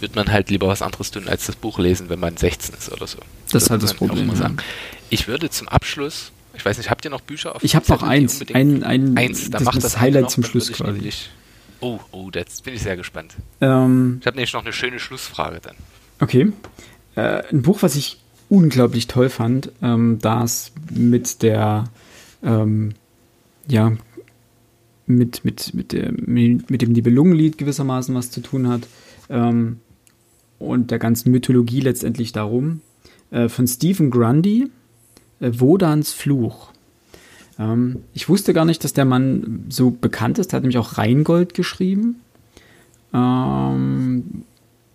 wird man halt lieber was anderes tun, als das Buch lesen, wenn man 16 ist oder so. Das, das ist halt das Problem. Ja. Ich würde zum Abschluss, ich weiß nicht, habt ihr noch Bücher auf Ich habe noch eins. Ein, ein, eins, dann macht das, das Highlight noch, zum Schluss quasi. Nämlich, oh, oh, jetzt bin ich sehr gespannt. Ähm, ich habe nämlich noch eine schöne Schlussfrage dann. Okay. Äh, ein Buch, was ich unglaublich toll fand, ähm, da es mit der ähm, ja, mit, mit, mit, der, mit dem Nibelungenlied gewissermaßen was zu tun hat, ähm, und der ganzen Mythologie letztendlich darum. Äh, von Stephen Grundy, Wodans Fluch. Ähm, ich wusste gar nicht, dass der Mann so bekannt ist. Der hat nämlich auch Rheingold geschrieben. Ähm,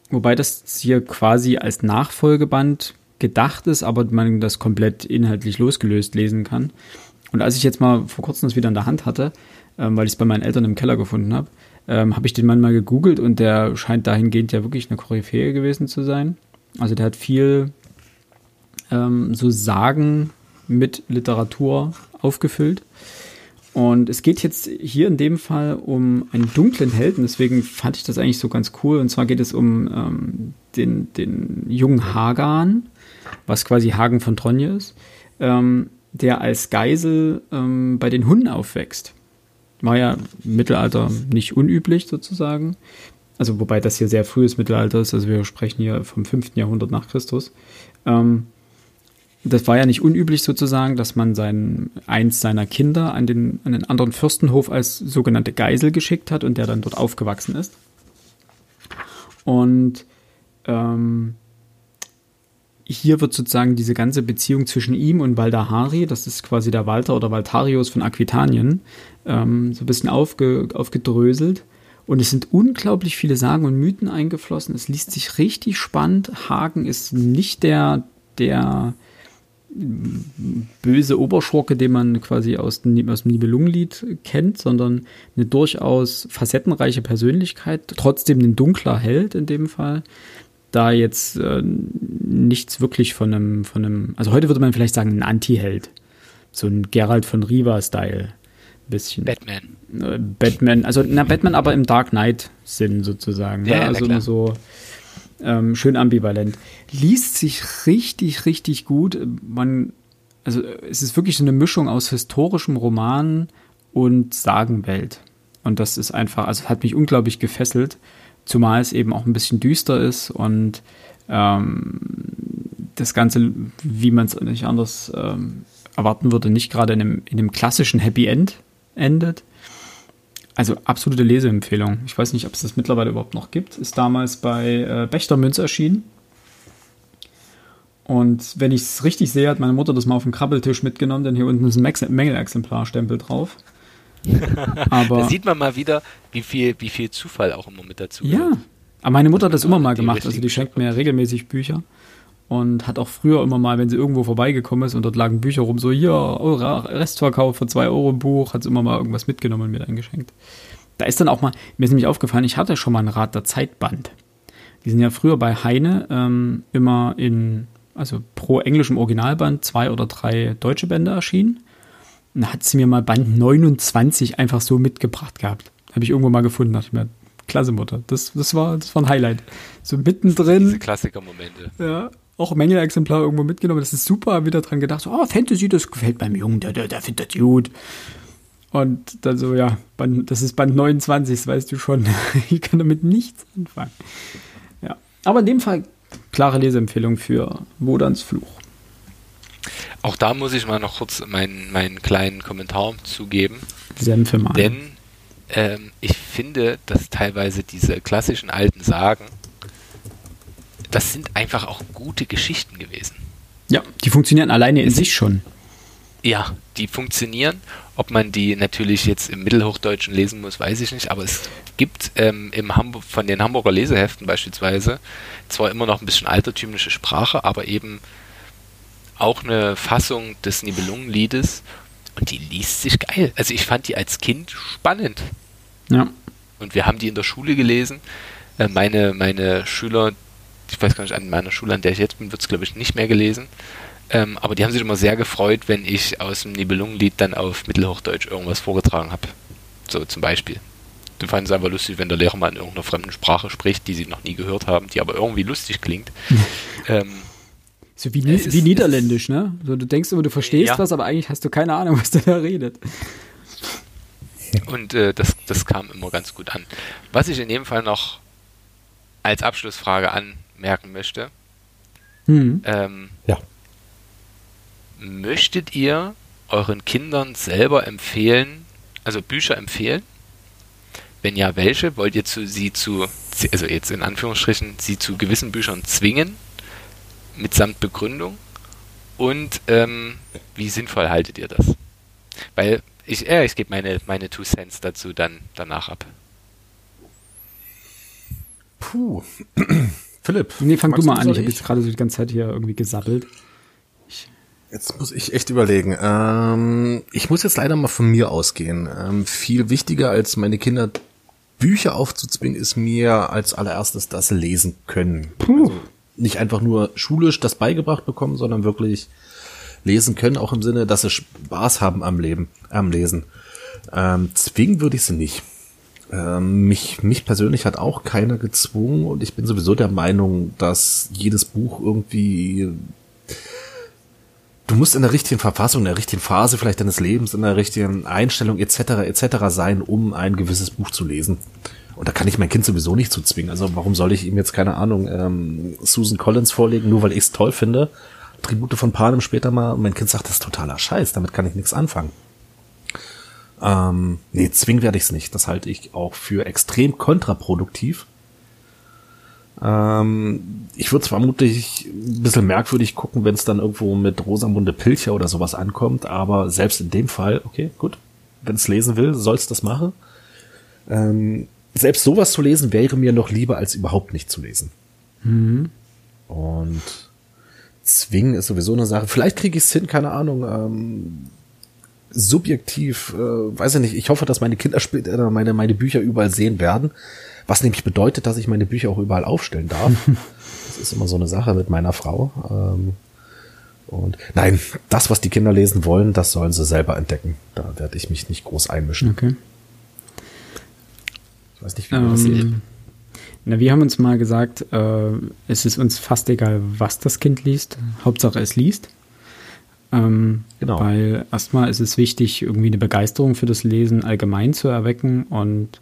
wobei das hier quasi als Nachfolgeband gedacht ist, aber man das komplett inhaltlich losgelöst lesen kann. Und als ich jetzt mal vor kurzem das wieder in der Hand hatte, ähm, weil ich es bei meinen Eltern im Keller gefunden habe, ähm, habe ich den Mann mal gegoogelt und der scheint dahingehend ja wirklich eine Koryphäe gewesen zu sein. Also der hat viel ähm, so Sagen mit Literatur aufgefüllt. Und es geht jetzt hier in dem Fall um einen dunklen Helden, deswegen fand ich das eigentlich so ganz cool. Und zwar geht es um ähm, den, den jungen Hagan, was quasi Hagen von Tronje ist, ähm, der als Geisel ähm, bei den Hunden aufwächst. War ja im Mittelalter nicht unüblich sozusagen. Also wobei das hier sehr frühes Mittelalter ist, also wir sprechen hier vom 5. Jahrhundert nach Christus. Ähm, das war ja nicht unüblich sozusagen, dass man sein, eins seiner Kinder an den, an den anderen Fürstenhof als sogenannte Geisel geschickt hat und der dann dort aufgewachsen ist. Und ähm, hier wird sozusagen diese ganze Beziehung zwischen ihm und Valdahari, das ist quasi der Walter oder Valtarius von Aquitanien, ähm, so ein bisschen aufge, aufgedröselt. Und es sind unglaublich viele Sagen und Mythen eingeflossen. Es liest sich richtig spannend. Hagen ist nicht der, der böse Oberschurke, den man quasi aus dem, aus dem Nibelungenlied kennt, sondern eine durchaus facettenreiche Persönlichkeit, trotzdem ein dunkler Held in dem Fall. Da jetzt äh, nichts wirklich von einem, von einem, also heute würde man vielleicht sagen, ein Anti-Held. So ein Gerald von Riva-Style. Bisschen. Batman. Äh, Batman, also na, Batman aber im Dark Knight-Sinn sozusagen. Ja, ne? also immer so ähm, schön ambivalent. Liest sich richtig, richtig gut. Man, also es ist wirklich so eine Mischung aus historischem Roman und Sagenwelt. Und das ist einfach, also hat mich unglaublich gefesselt, zumal es eben auch ein bisschen düster ist und ähm, das Ganze, wie man es nicht anders ähm, erwarten würde, nicht gerade in einem, in einem klassischen Happy End endet, also absolute Leseempfehlung. Ich weiß nicht, ob es das mittlerweile überhaupt noch gibt. Ist damals bei äh, Bechtermünz erschienen. Und wenn ich es richtig sehe, hat meine Mutter das mal auf den Krabbeltisch mitgenommen, denn hier unten ist ein Mängelexemplarstempel drauf. aber da sieht man mal wieder, wie viel, wie viel Zufall auch immer mit dazu Ja, aber meine Mutter hat das immer mal gemacht. Also die schenkt mir regelmäßig Bücher und hat auch früher immer mal, wenn sie irgendwo vorbeigekommen ist und dort lagen Bücher rum, so hier, eure Restverkauf für 2 Euro im Buch, hat sie immer mal irgendwas mitgenommen und mir eingeschenkt. Da ist dann auch mal, mir ist nämlich aufgefallen, ich hatte schon mal ein Rad der Zeitband. Die sind ja früher bei Heine ähm, immer in, also pro englischem Originalband zwei oder drei deutsche Bände erschienen. Und da hat sie mir mal Band 29 einfach so mitgebracht gehabt. Habe ich irgendwo mal gefunden, dachte ich mir, klasse Mutter. Das, das, war, das war ein Highlight. So mittendrin. Diese Klassiker-Momente. Ja, auch Mängelexemplar irgendwo mitgenommen. Das ist super, wieder dran gedacht. So, oh, Fantasy, das gefällt meinem Jungen, der, der, der findet das gut. Und dann so, ja, Band, das ist Band 29, das weißt du schon. ich kann damit nichts anfangen. Ja. Aber in dem Fall klare Leseempfehlung für Wodans Fluch. Auch da muss ich mal noch kurz meinen, meinen kleinen Kommentar zugeben. Senfe mal. Denn ähm, ich finde, dass teilweise diese klassischen alten Sagen das sind einfach auch gute Geschichten gewesen. Ja, die funktionieren alleine in sich schon. Ja, die funktionieren. Ob man die natürlich jetzt im Mittelhochdeutschen lesen muss, weiß ich nicht, aber es gibt ähm, im Hamburg, von den Hamburger Leseheften beispielsweise zwar immer noch ein bisschen altertümliche Sprache, aber eben auch eine Fassung des Nibelungenliedes und die liest sich geil. Also ich fand die als Kind spannend. Ja. Und wir haben die in der Schule gelesen. Äh, meine, meine Schüler, ich weiß gar nicht, an meiner Schule, an der ich jetzt bin, wird es glaube ich nicht mehr gelesen. Ähm, aber die haben sich immer sehr gefreut, wenn ich aus dem Nibelungenlied dann auf Mittelhochdeutsch irgendwas vorgetragen habe. So zum Beispiel. Du fanden es einfach lustig, wenn der Lehrer mal in irgendeiner fremden Sprache spricht, die sie noch nie gehört haben, die aber irgendwie lustig klingt. ähm, so wie, wie ist, Niederländisch, ne? So, du denkst immer, du verstehst ja. was, aber eigentlich hast du keine Ahnung, was der da redet. Und äh, das, das kam immer ganz gut an. Was ich in dem Fall noch als Abschlussfrage an, merken möchte. Mhm. Ähm, ja. Möchtet ihr euren Kindern selber empfehlen, also Bücher empfehlen, Wenn ja, welche? Wollt ihr zu, sie zu, also jetzt in Anführungsstrichen, sie zu gewissen Büchern zwingen? Mitsamt Begründung? Und ähm, wie sinnvoll haltet ihr das? Weil ich, äh, ich gebe meine, meine Two Cents dazu dann danach ab. Puh. Philipp. Nee, fang du mal an. Ich habe jetzt gerade so die ganze Zeit hier irgendwie gesabbelt. Jetzt muss ich echt überlegen. Ähm, ich muss jetzt leider mal von mir ausgehen. Ähm, viel wichtiger als meine Kinder Bücher aufzuzwingen, ist mir als allererstes das Lesen können. Puh. Also nicht einfach nur schulisch das beigebracht bekommen, sondern wirklich lesen können, auch im Sinne, dass sie Spaß haben am Leben, am Lesen. Ähm, zwingen würde ich sie nicht. Ähm, mich, mich persönlich hat auch keiner gezwungen und ich bin sowieso der Meinung, dass jedes Buch irgendwie du musst in der richtigen Verfassung, in der richtigen Phase vielleicht deines Lebens, in der richtigen Einstellung etc. etc. sein, um ein gewisses Buch zu lesen. Und da kann ich mein Kind sowieso nicht zu zwingen. Also warum soll ich ihm jetzt keine Ahnung ähm, Susan Collins vorlegen, nur weil ich es toll finde? Tribute von Panem später mal und mein Kind sagt, das ist totaler Scheiß, damit kann ich nichts anfangen. Ähm, nee, zwingen werde ich es nicht. Das halte ich auch für extrem kontraproduktiv. Ähm, ich würde vermutlich ein bisschen merkwürdig gucken, wenn es dann irgendwo mit Rosamunde Pilcher oder sowas ankommt, aber selbst in dem Fall, okay, gut, wenn es lesen will, soll es das machen. Ähm, selbst sowas zu lesen wäre mir noch lieber, als überhaupt nicht zu lesen. Mhm. Und zwingen ist sowieso eine Sache. Vielleicht kriege ich es hin, keine Ahnung. Ähm, subjektiv, äh, weiß ich nicht. Ich hoffe, dass meine Kinder später meine, meine Bücher überall sehen werden. Was nämlich bedeutet, dass ich meine Bücher auch überall aufstellen darf. das ist immer so eine Sache mit meiner Frau. Ähm, und nein, das, was die Kinder lesen wollen, das sollen sie selber entdecken. Da werde ich mich nicht groß einmischen. Okay. Ich weiß nicht, wie ähm, das sieht. Na, wir haben uns mal gesagt, äh, es ist uns fast egal, was das Kind liest. Hauptsache es liest. Ähm, genau. Weil erstmal ist es wichtig, irgendwie eine Begeisterung für das Lesen allgemein zu erwecken. Und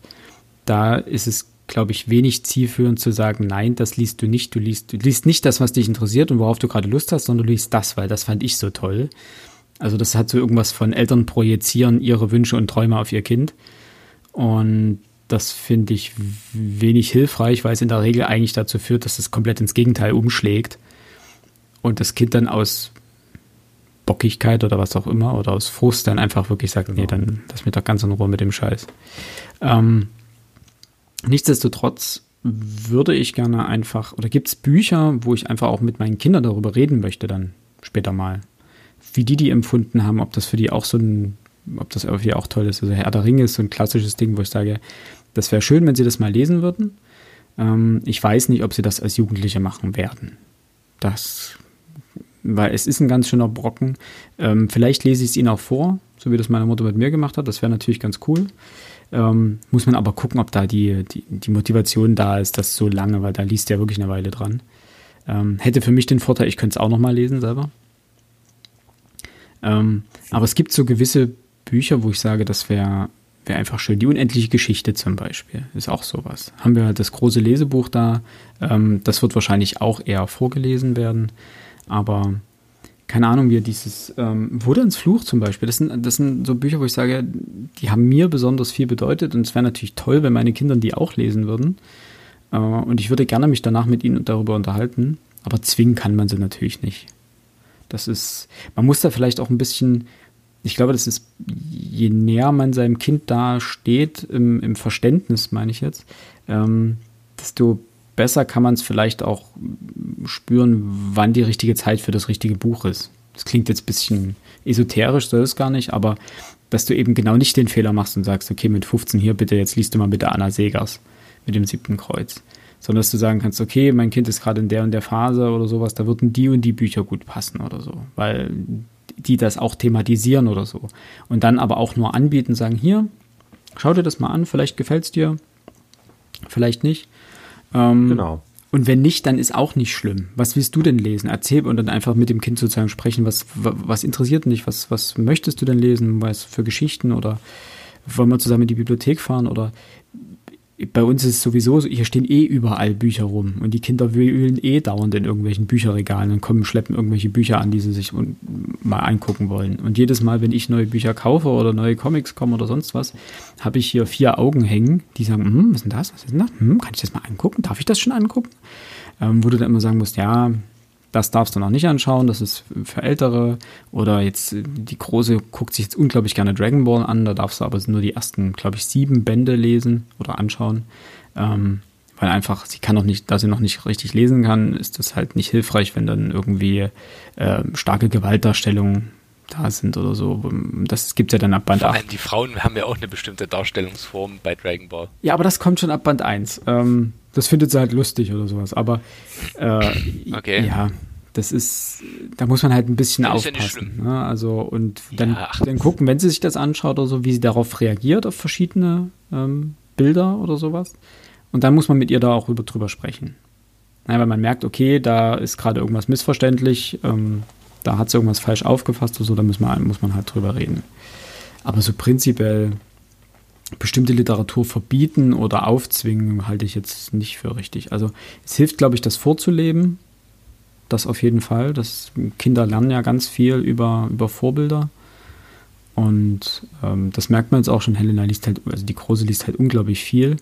da ist es glaube ich, wenig zielführend zu sagen, nein, das liest du nicht. Du liest, du liest nicht das, was dich interessiert und worauf du gerade Lust hast, sondern du liest das, weil das fand ich so toll. Also das hat so irgendwas von Eltern projizieren ihre Wünsche und Träume auf ihr Kind. Und das finde ich wenig hilfreich, weil es in der Regel eigentlich dazu führt, dass es komplett ins Gegenteil umschlägt und das Kind dann aus Bockigkeit oder was auch immer oder aus Frust dann einfach wirklich sagt, genau. nee, dann lass mich doch ganz in Ruhe mit dem Scheiß. Ähm, Nichtsdestotrotz würde ich gerne einfach, oder gibt es Bücher, wo ich einfach auch mit meinen Kindern darüber reden möchte, dann später mal. Wie die die empfunden haben, ob das für die auch so ein, ob das irgendwie auch toll ist. Also Herr der Ringe ist so ein klassisches Ding, wo ich sage, das wäre schön, wenn sie das mal lesen würden. Ähm, ich weiß nicht, ob sie das als Jugendliche machen werden. Das, weil es ist ein ganz schöner Brocken. Ähm, vielleicht lese ich es ihnen auch vor, so wie das meine Mutter mit mir gemacht hat. Das wäre natürlich ganz cool. Ähm, muss man aber gucken, ob da die, die, die, Motivation da ist, das so lange, weil da liest ja wirklich eine Weile dran. Ähm, hätte für mich den Vorteil, ich könnte es auch nochmal lesen selber. Ähm, aber es gibt so gewisse Bücher, wo ich sage, das wäre wär einfach schön. Die unendliche Geschichte zum Beispiel ist auch sowas. Haben wir das große Lesebuch da. Ähm, das wird wahrscheinlich auch eher vorgelesen werden. Aber keine Ahnung, wie dieses ähm, Wodans Fluch zum Beispiel, das sind, das sind so Bücher, wo ich sage, die haben mir besonders viel bedeutet und es wäre natürlich toll, wenn meine Kinder die auch lesen würden. Äh, und ich würde gerne mich danach mit ihnen darüber unterhalten, aber zwingen kann man sie natürlich nicht. Das ist, man muss da vielleicht auch ein bisschen, ich glaube, das ist, je näher man seinem Kind da steht, im, im Verständnis, meine ich jetzt, ähm, desto besser kann man es vielleicht auch spüren, wann die richtige Zeit für das richtige Buch ist. Das klingt jetzt ein bisschen esoterisch, soll es gar nicht, aber dass du eben genau nicht den Fehler machst und sagst, okay, mit 15 hier bitte, jetzt liest du mal bitte Anna Segers mit dem siebten Kreuz. Sondern dass du sagen kannst, okay, mein Kind ist gerade in der und der Phase oder sowas, da würden die und die Bücher gut passen oder so, weil die das auch thematisieren oder so. Und dann aber auch nur anbieten, sagen, hier, schau dir das mal an, vielleicht gefällt es dir, vielleicht nicht. Ähm, genau. Und wenn nicht, dann ist auch nicht schlimm. Was willst du denn lesen? Erzähl und dann einfach mit dem Kind sozusagen sprechen. Was, was interessiert dich? Was, was möchtest du denn lesen? Was für Geschichten? Oder wollen wir zusammen in die Bibliothek fahren? Oder bei uns ist es sowieso so, hier stehen eh überall Bücher rum und die Kinder wühlen eh dauernd in irgendwelchen Bücherregalen und kommen, schleppen irgendwelche Bücher an, die sie sich mal angucken wollen. Und jedes Mal, wenn ich neue Bücher kaufe oder neue Comics kommen oder sonst was, habe ich hier vier Augen hängen, die sagen, hm, was ist denn das? Was ist denn das? Hm, kann ich das mal angucken? Darf ich das schon angucken? Ähm, wo du dann immer sagen musst, ja, das darfst du noch nicht anschauen, das ist für Ältere. Oder jetzt die Große guckt sich jetzt unglaublich gerne Dragon Ball an, da darfst du aber nur die ersten, glaube ich, sieben Bände lesen oder anschauen. Ähm, weil einfach, sie kann noch nicht, da sie noch nicht richtig lesen kann, ist das halt nicht hilfreich, wenn dann irgendwie äh, starke Gewaltdarstellungen da sind oder so. Das gibt ja dann ab Band Vor 8. die Frauen haben ja auch eine bestimmte Darstellungsform bei Dragon Ball. Ja, aber das kommt schon ab Band 1. Ähm, das findet sie halt lustig oder sowas. Aber äh, okay. ja, das ist, da muss man halt ein bisschen das aufpassen. Ja ne? Also und dann, ja, dann gucken, wenn sie sich das anschaut oder so, wie sie darauf reagiert auf verschiedene ähm, Bilder oder sowas. Und dann muss man mit ihr da auch drüber, sprechen. Ja, weil man merkt, okay, da ist gerade irgendwas missverständlich, ähm, da hat sie irgendwas falsch aufgefasst oder so, da muss man, muss man halt drüber reden. Aber so prinzipiell bestimmte Literatur verbieten oder aufzwingen, halte ich jetzt nicht für richtig. Also es hilft, glaube ich, das vorzuleben. Das auf jeden Fall. Das, Kinder lernen ja ganz viel über, über Vorbilder. Und ähm, das merkt man jetzt auch schon. Helena liest halt, also die Große liest halt unglaublich viel.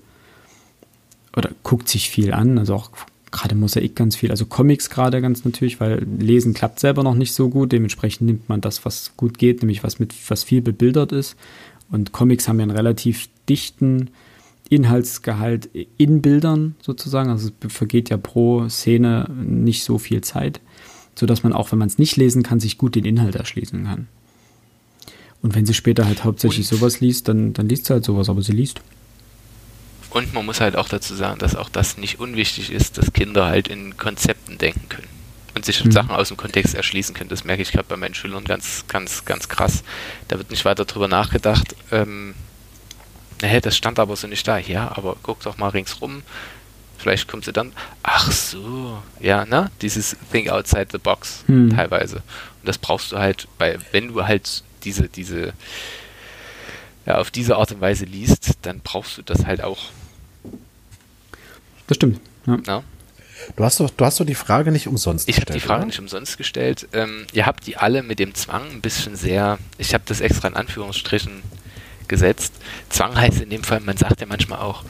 Oder guckt sich viel an. Also auch gerade Mosaik ganz viel. Also Comics gerade ganz natürlich, weil Lesen klappt selber noch nicht so gut. Dementsprechend nimmt man das, was gut geht, nämlich was mit was viel bebildert ist. Und Comics haben ja einen relativ dichten Inhaltsgehalt in Bildern sozusagen. Also es vergeht ja pro Szene nicht so viel Zeit, sodass man auch, wenn man es nicht lesen kann, sich gut den Inhalt erschließen kann. Und wenn sie später halt hauptsächlich und sowas liest, dann, dann liest sie halt sowas, aber sie liest. Und man muss halt auch dazu sagen, dass auch das nicht unwichtig ist, dass Kinder halt in Konzepten denken können und sich mhm. Sachen aus dem Kontext erschließen können. Das merke ich gerade bei meinen Schülern ganz, ganz, ganz krass. Da wird nicht weiter drüber nachgedacht. Ähm, naja, das stand aber so nicht da. Ja, aber guck doch mal ringsrum. Vielleicht kommt sie dann, ach so, ja, ne? Dieses Think outside the box mhm. teilweise. Und das brauchst du halt bei, wenn du halt diese, diese, ja, auf diese Art und Weise liest, dann brauchst du das halt auch. Das stimmt. Ja. ja? Du hast doch, du hast doch die Frage nicht umsonst ich gestellt. Ich habe die Frage oder? nicht umsonst gestellt. Ähm, ihr habt die alle mit dem Zwang ein bisschen sehr, ich habe das extra in Anführungsstrichen gesetzt. Zwang heißt in dem Fall, man sagt ja manchmal auch,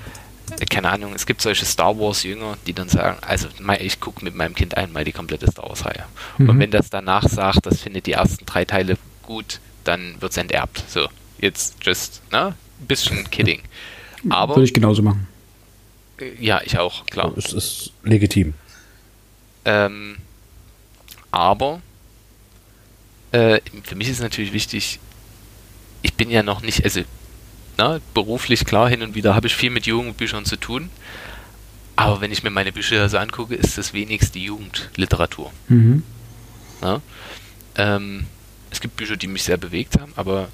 äh, keine Ahnung, es gibt solche Star Wars-Jünger, die dann sagen, also ich gucke mit meinem Kind einmal die komplette Star Wars-Reihe. Mhm. Und wenn das danach sagt, das findet die ersten drei Teile gut, dann wird es enterbt. So, jetzt just, ne? Ein bisschen kidding. Aber. Würde ich genauso machen. Ja, ich auch, klar. Es ist legitim. Ähm, aber äh, für mich ist natürlich wichtig, ich bin ja noch nicht, also na, beruflich klar hin und wieder habe ich viel mit Jugendbüchern zu tun. Aber wenn ich mir meine Bücher so angucke, ist das wenigste Jugendliteratur. Mhm. Ähm, es gibt Bücher, die mich sehr bewegt haben, aber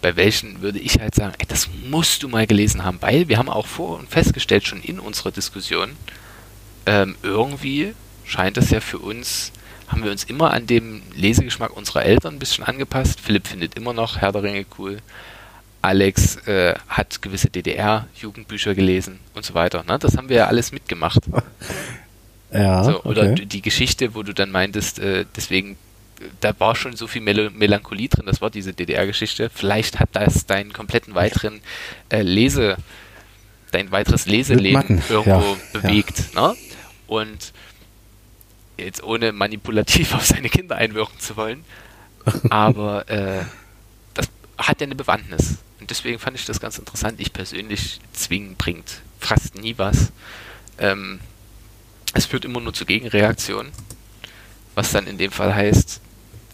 bei welchen würde ich halt sagen, ey, das musst du mal gelesen haben, weil wir haben auch vor und festgestellt schon in unserer Diskussion, ähm, irgendwie scheint es ja für uns, haben wir uns immer an dem Lesegeschmack unserer Eltern ein bisschen angepasst. Philipp findet immer noch Herr der Ringe cool. Alex äh, hat gewisse DDR-Jugendbücher gelesen und so weiter. Ne? Das haben wir ja alles mitgemacht. Ja. So, oder okay. die Geschichte, wo du dann meintest, äh, deswegen da war schon so viel Mel Melancholie drin, das war diese DDR-Geschichte. Vielleicht hat das deinen kompletten weiteren äh, Lese, dein weiteres Leseleben irgendwo ja, bewegt. Ja. Ne? Und jetzt ohne manipulativ auf seine Kinder einwirken zu wollen, aber äh, das hat ja eine Bewandtnis. Und deswegen fand ich das ganz interessant. Ich persönlich zwingen bringt fast nie was. Ähm, es führt immer nur zu Gegenreaktionen, was dann in dem Fall heißt,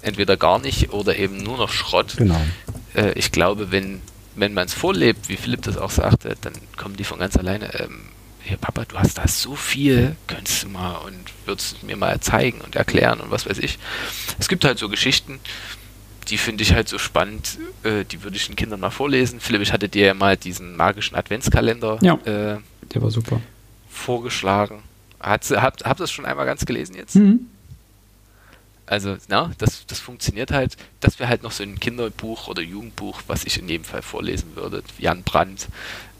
entweder gar nicht oder eben nur noch Schrott. Genau. Äh, ich glaube, wenn, wenn man es vorlebt, wie Philipp das auch sagte, dann kommen die von ganz alleine. Ähm, hier, Papa, du hast da so viel, könntest du mal und würdest mir mal zeigen und erklären und was weiß ich. Es gibt halt so Geschichten, die finde ich halt so spannend, äh, die würde ich den Kindern mal vorlesen. Philipp, ich hatte dir ja mal diesen magischen Adventskalender ja, äh, der war super. vorgeschlagen. Hat, habt, habt ihr das schon einmal ganz gelesen jetzt? Mhm. Also, na, das, das funktioniert halt. Das wäre halt noch so ein Kinderbuch oder Jugendbuch, was ich in jedem Fall vorlesen würde. Jan Brandt.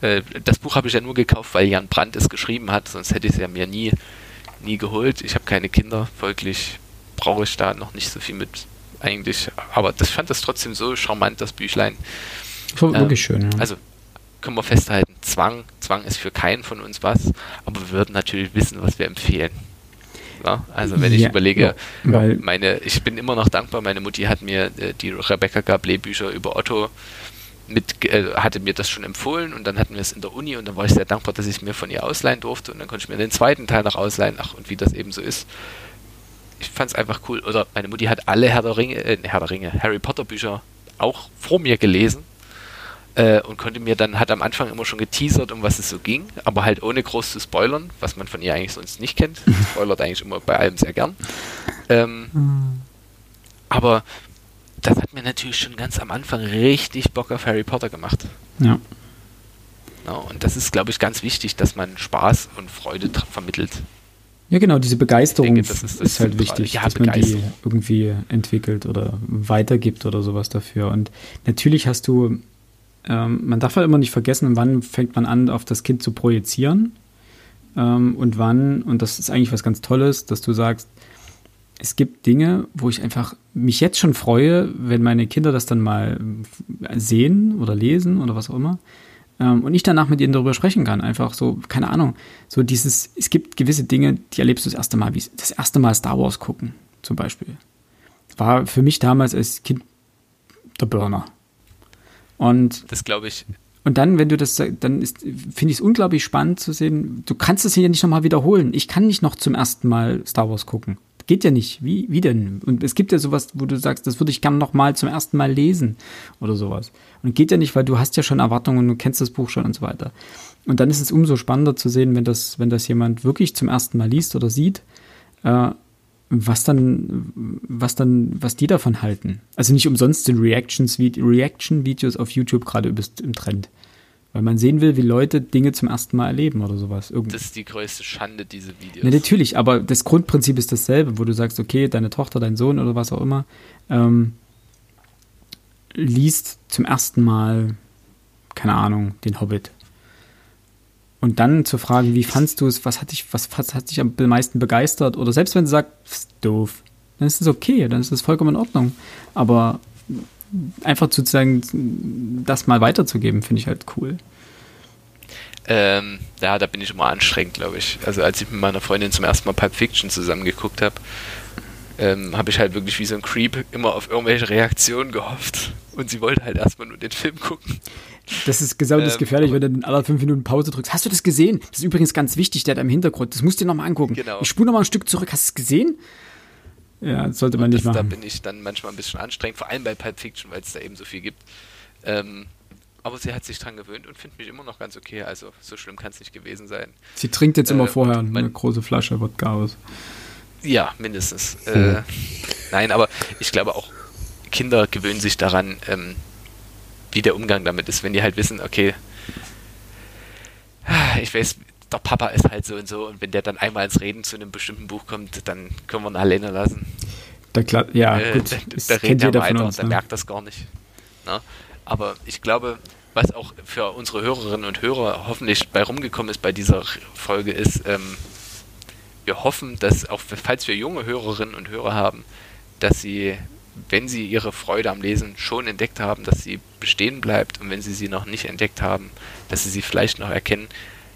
Äh, das Buch habe ich ja nur gekauft, weil Jan Brandt es geschrieben hat, sonst hätte ich es ja mir nie, nie geholt. Ich habe keine Kinder, folglich brauche ich da noch nicht so viel mit eigentlich. Aber das fand das trotzdem so charmant, das Büchlein. War wirklich ähm, schön, ja. Also können wir festhalten, Zwang, Zwang ist für keinen von uns was, aber wir würden natürlich wissen, was wir empfehlen. Ja, also wenn ich ja, überlege, ja, meine, ich bin immer noch dankbar, meine Mutti hat mir äh, die Rebecca Gablé Bücher über Otto mit, äh, hatte mir das schon empfohlen und dann hatten wir es in der Uni und dann war ich sehr dankbar, dass ich es mir von ihr ausleihen durfte und dann konnte ich mir den zweiten Teil noch ausleihen, ach und wie das eben so ist. Ich fand es einfach cool. Oder meine Mutti hat alle Herr der Ringe, äh, Herr der Ringe, Harry Potter Bücher auch vor mir gelesen äh, und konnte mir dann, hat am Anfang immer schon geteasert, um was es so ging, aber halt ohne groß zu spoilern, was man von ihr eigentlich sonst nicht kennt. Spoilert eigentlich immer bei allem sehr gern. Ähm, mhm. Aber das hat mir natürlich schon ganz am Anfang richtig Bock auf Harry Potter gemacht. Ja. ja und das ist, glaube ich, ganz wichtig, dass man Spaß und Freude vermittelt. Ja, genau, diese Begeisterung denke, das ist, das ist, halt wichtig, ja, dass man die irgendwie entwickelt oder weitergibt oder sowas dafür. Und natürlich hast du ähm, man darf halt immer nicht vergessen, wann fängt man an, auf das Kind zu projizieren ähm, und wann, und das ist eigentlich was ganz Tolles, dass du sagst, es gibt Dinge, wo ich einfach mich jetzt schon freue, wenn meine Kinder das dann mal sehen oder lesen oder was auch immer. Ähm, und ich danach mit ihnen darüber sprechen kann. Einfach so, keine Ahnung. So dieses, es gibt gewisse Dinge, die erlebst du das erste Mal, wie das erste Mal Star Wars gucken, zum Beispiel. War für mich damals als Kind der Burner. Und das glaube ich. Und dann, wenn du das, dann finde ich es unglaublich spannend zu sehen. Du kannst es hier nicht nochmal wiederholen. Ich kann nicht noch zum ersten Mal Star Wars gucken. Geht ja nicht. Wie, wie denn? Und es gibt ja sowas, wo du sagst, das würde ich gerne nochmal zum ersten Mal lesen oder sowas. Und geht ja nicht, weil du hast ja schon Erwartungen, du kennst das Buch schon und so weiter. Und dann ist es umso spannender zu sehen, wenn das, wenn das jemand wirklich zum ersten Mal liest oder sieht, äh, was dann, was dann, was die davon halten. Also nicht umsonst sind Reactions, Reaction-Videos auf YouTube gerade im Trend. Weil man sehen will, wie Leute Dinge zum ersten Mal erleben oder sowas. Irgend das ist die größte Schande, diese Videos. Ja, natürlich, aber das Grundprinzip ist dasselbe, wo du sagst, okay, deine Tochter, dein Sohn oder was auch immer, ähm, liest zum ersten Mal, keine Ahnung, den Hobbit und dann zu fragen, wie fandst du es, was hat dich, was, was hat dich am meisten begeistert? Oder selbst wenn du sagst, doof, dann ist es okay, dann ist es vollkommen in Ordnung. Aber einfach sozusagen das mal weiterzugeben, finde ich halt cool. Ähm, ja, da bin ich immer anstrengend, glaube ich. Also als ich mit meiner Freundin zum ersten Mal Pulp Fiction zusammengeguckt habe, ähm, habe ich halt wirklich wie so ein Creep immer auf irgendwelche Reaktionen gehofft. Und sie wollte halt erstmal nur den Film gucken. Das ist gesamt ähm, gefährlich, wenn du in aller fünf Minuten Pause drückst. Hast du das gesehen? Das ist übrigens ganz wichtig, der da im Hintergrund. Das musst du dir nochmal angucken. Genau. Ich spule nochmal ein Stück zurück. Hast du es gesehen? Ja, das sollte man das, nicht machen. Da bin ich dann manchmal ein bisschen anstrengend, vor allem bei Pulp Fiction, weil es da eben so viel gibt. Ähm, aber sie hat sich dran gewöhnt und findet mich immer noch ganz okay. Also so schlimm kann es nicht gewesen sein. Sie trinkt jetzt immer äh, vorher eine große Flasche Wodka aus. Ja, mindestens. Hm. Äh, nein, aber ich glaube auch, Kinder gewöhnen sich daran, ähm, wie der Umgang damit ist, wenn die halt wissen, okay, ich weiß, der Papa ist halt so und so und wenn der dann einmal ins Reden zu einem bestimmten Buch kommt, dann können wir ihn alleine lassen. Da klar, ja, äh, gut. Da, da redet er weiter, uns, der ne? merkt das gar nicht. Na? Ne? Aber ich glaube, was auch für unsere Hörerinnen und Hörer hoffentlich bei rumgekommen ist bei dieser Folge ist, ähm, wir hoffen, dass auch falls wir junge Hörerinnen und Hörer haben, dass sie wenn sie ihre Freude am Lesen schon entdeckt haben, dass sie bestehen bleibt und wenn sie sie noch nicht entdeckt haben, dass sie sie vielleicht noch erkennen.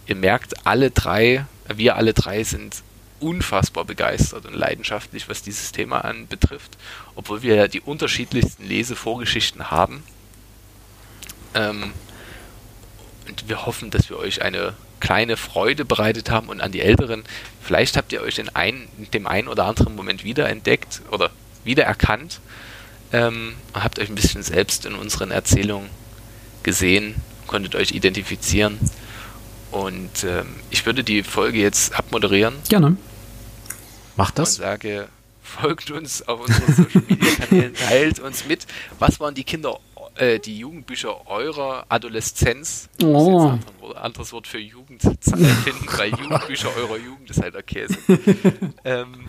Ihr merkt, alle drei, wir alle drei sind unfassbar begeistert und leidenschaftlich, was dieses Thema anbetrifft, obwohl wir ja die unterschiedlichsten Lesevorgeschichten haben. Ähm, und wir hoffen, dass wir euch eine kleine Freude bereitet haben und an die Älteren. Vielleicht habt ihr euch in, ein, in dem einen oder anderen Moment wiederentdeckt oder wiedererkannt, ähm, habt euch ein bisschen selbst in unseren Erzählungen gesehen, konntet euch identifizieren. Und ähm, ich würde die Folge jetzt abmoderieren. Gerne. Macht das. Und sage, folgt uns auf unseren Social Media Kanälen, teilt uns mit. Was waren die Kinder, äh, die Jugendbücher eurer Adoleszenz? Oh. Anderes Wort für Jugend finden, weil Jugendbücher eurer Jugend ist halt der Käse. ähm,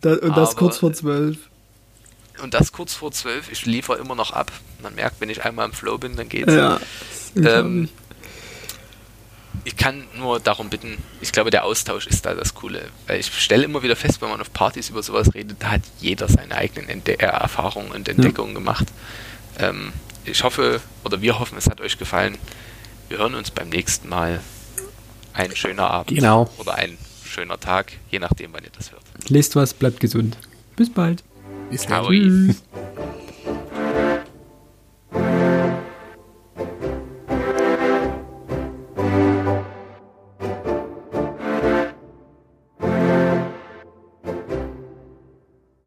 Da, und das Aber, kurz vor zwölf. Und das kurz vor zwölf. Ich liefere immer noch ab. Man merkt, wenn ich einmal im Flow bin, dann geht's. Ja. Ähm, ich kann nur darum bitten, ich glaube, der Austausch ist da das Coole. Weil ich stelle immer wieder fest, wenn man auf Partys über sowas redet, da hat jeder seine eigenen Ente äh, Erfahrungen und Entdeckungen ja. gemacht. Ähm, ich hoffe, oder wir hoffen, es hat euch gefallen. Wir hören uns beim nächsten Mal. Ein schöner Abend. Genau. Oder ein schöner Tag, je nachdem, wann ihr das hört. Lest was, bleibt gesund. Bis bald. Bis dann.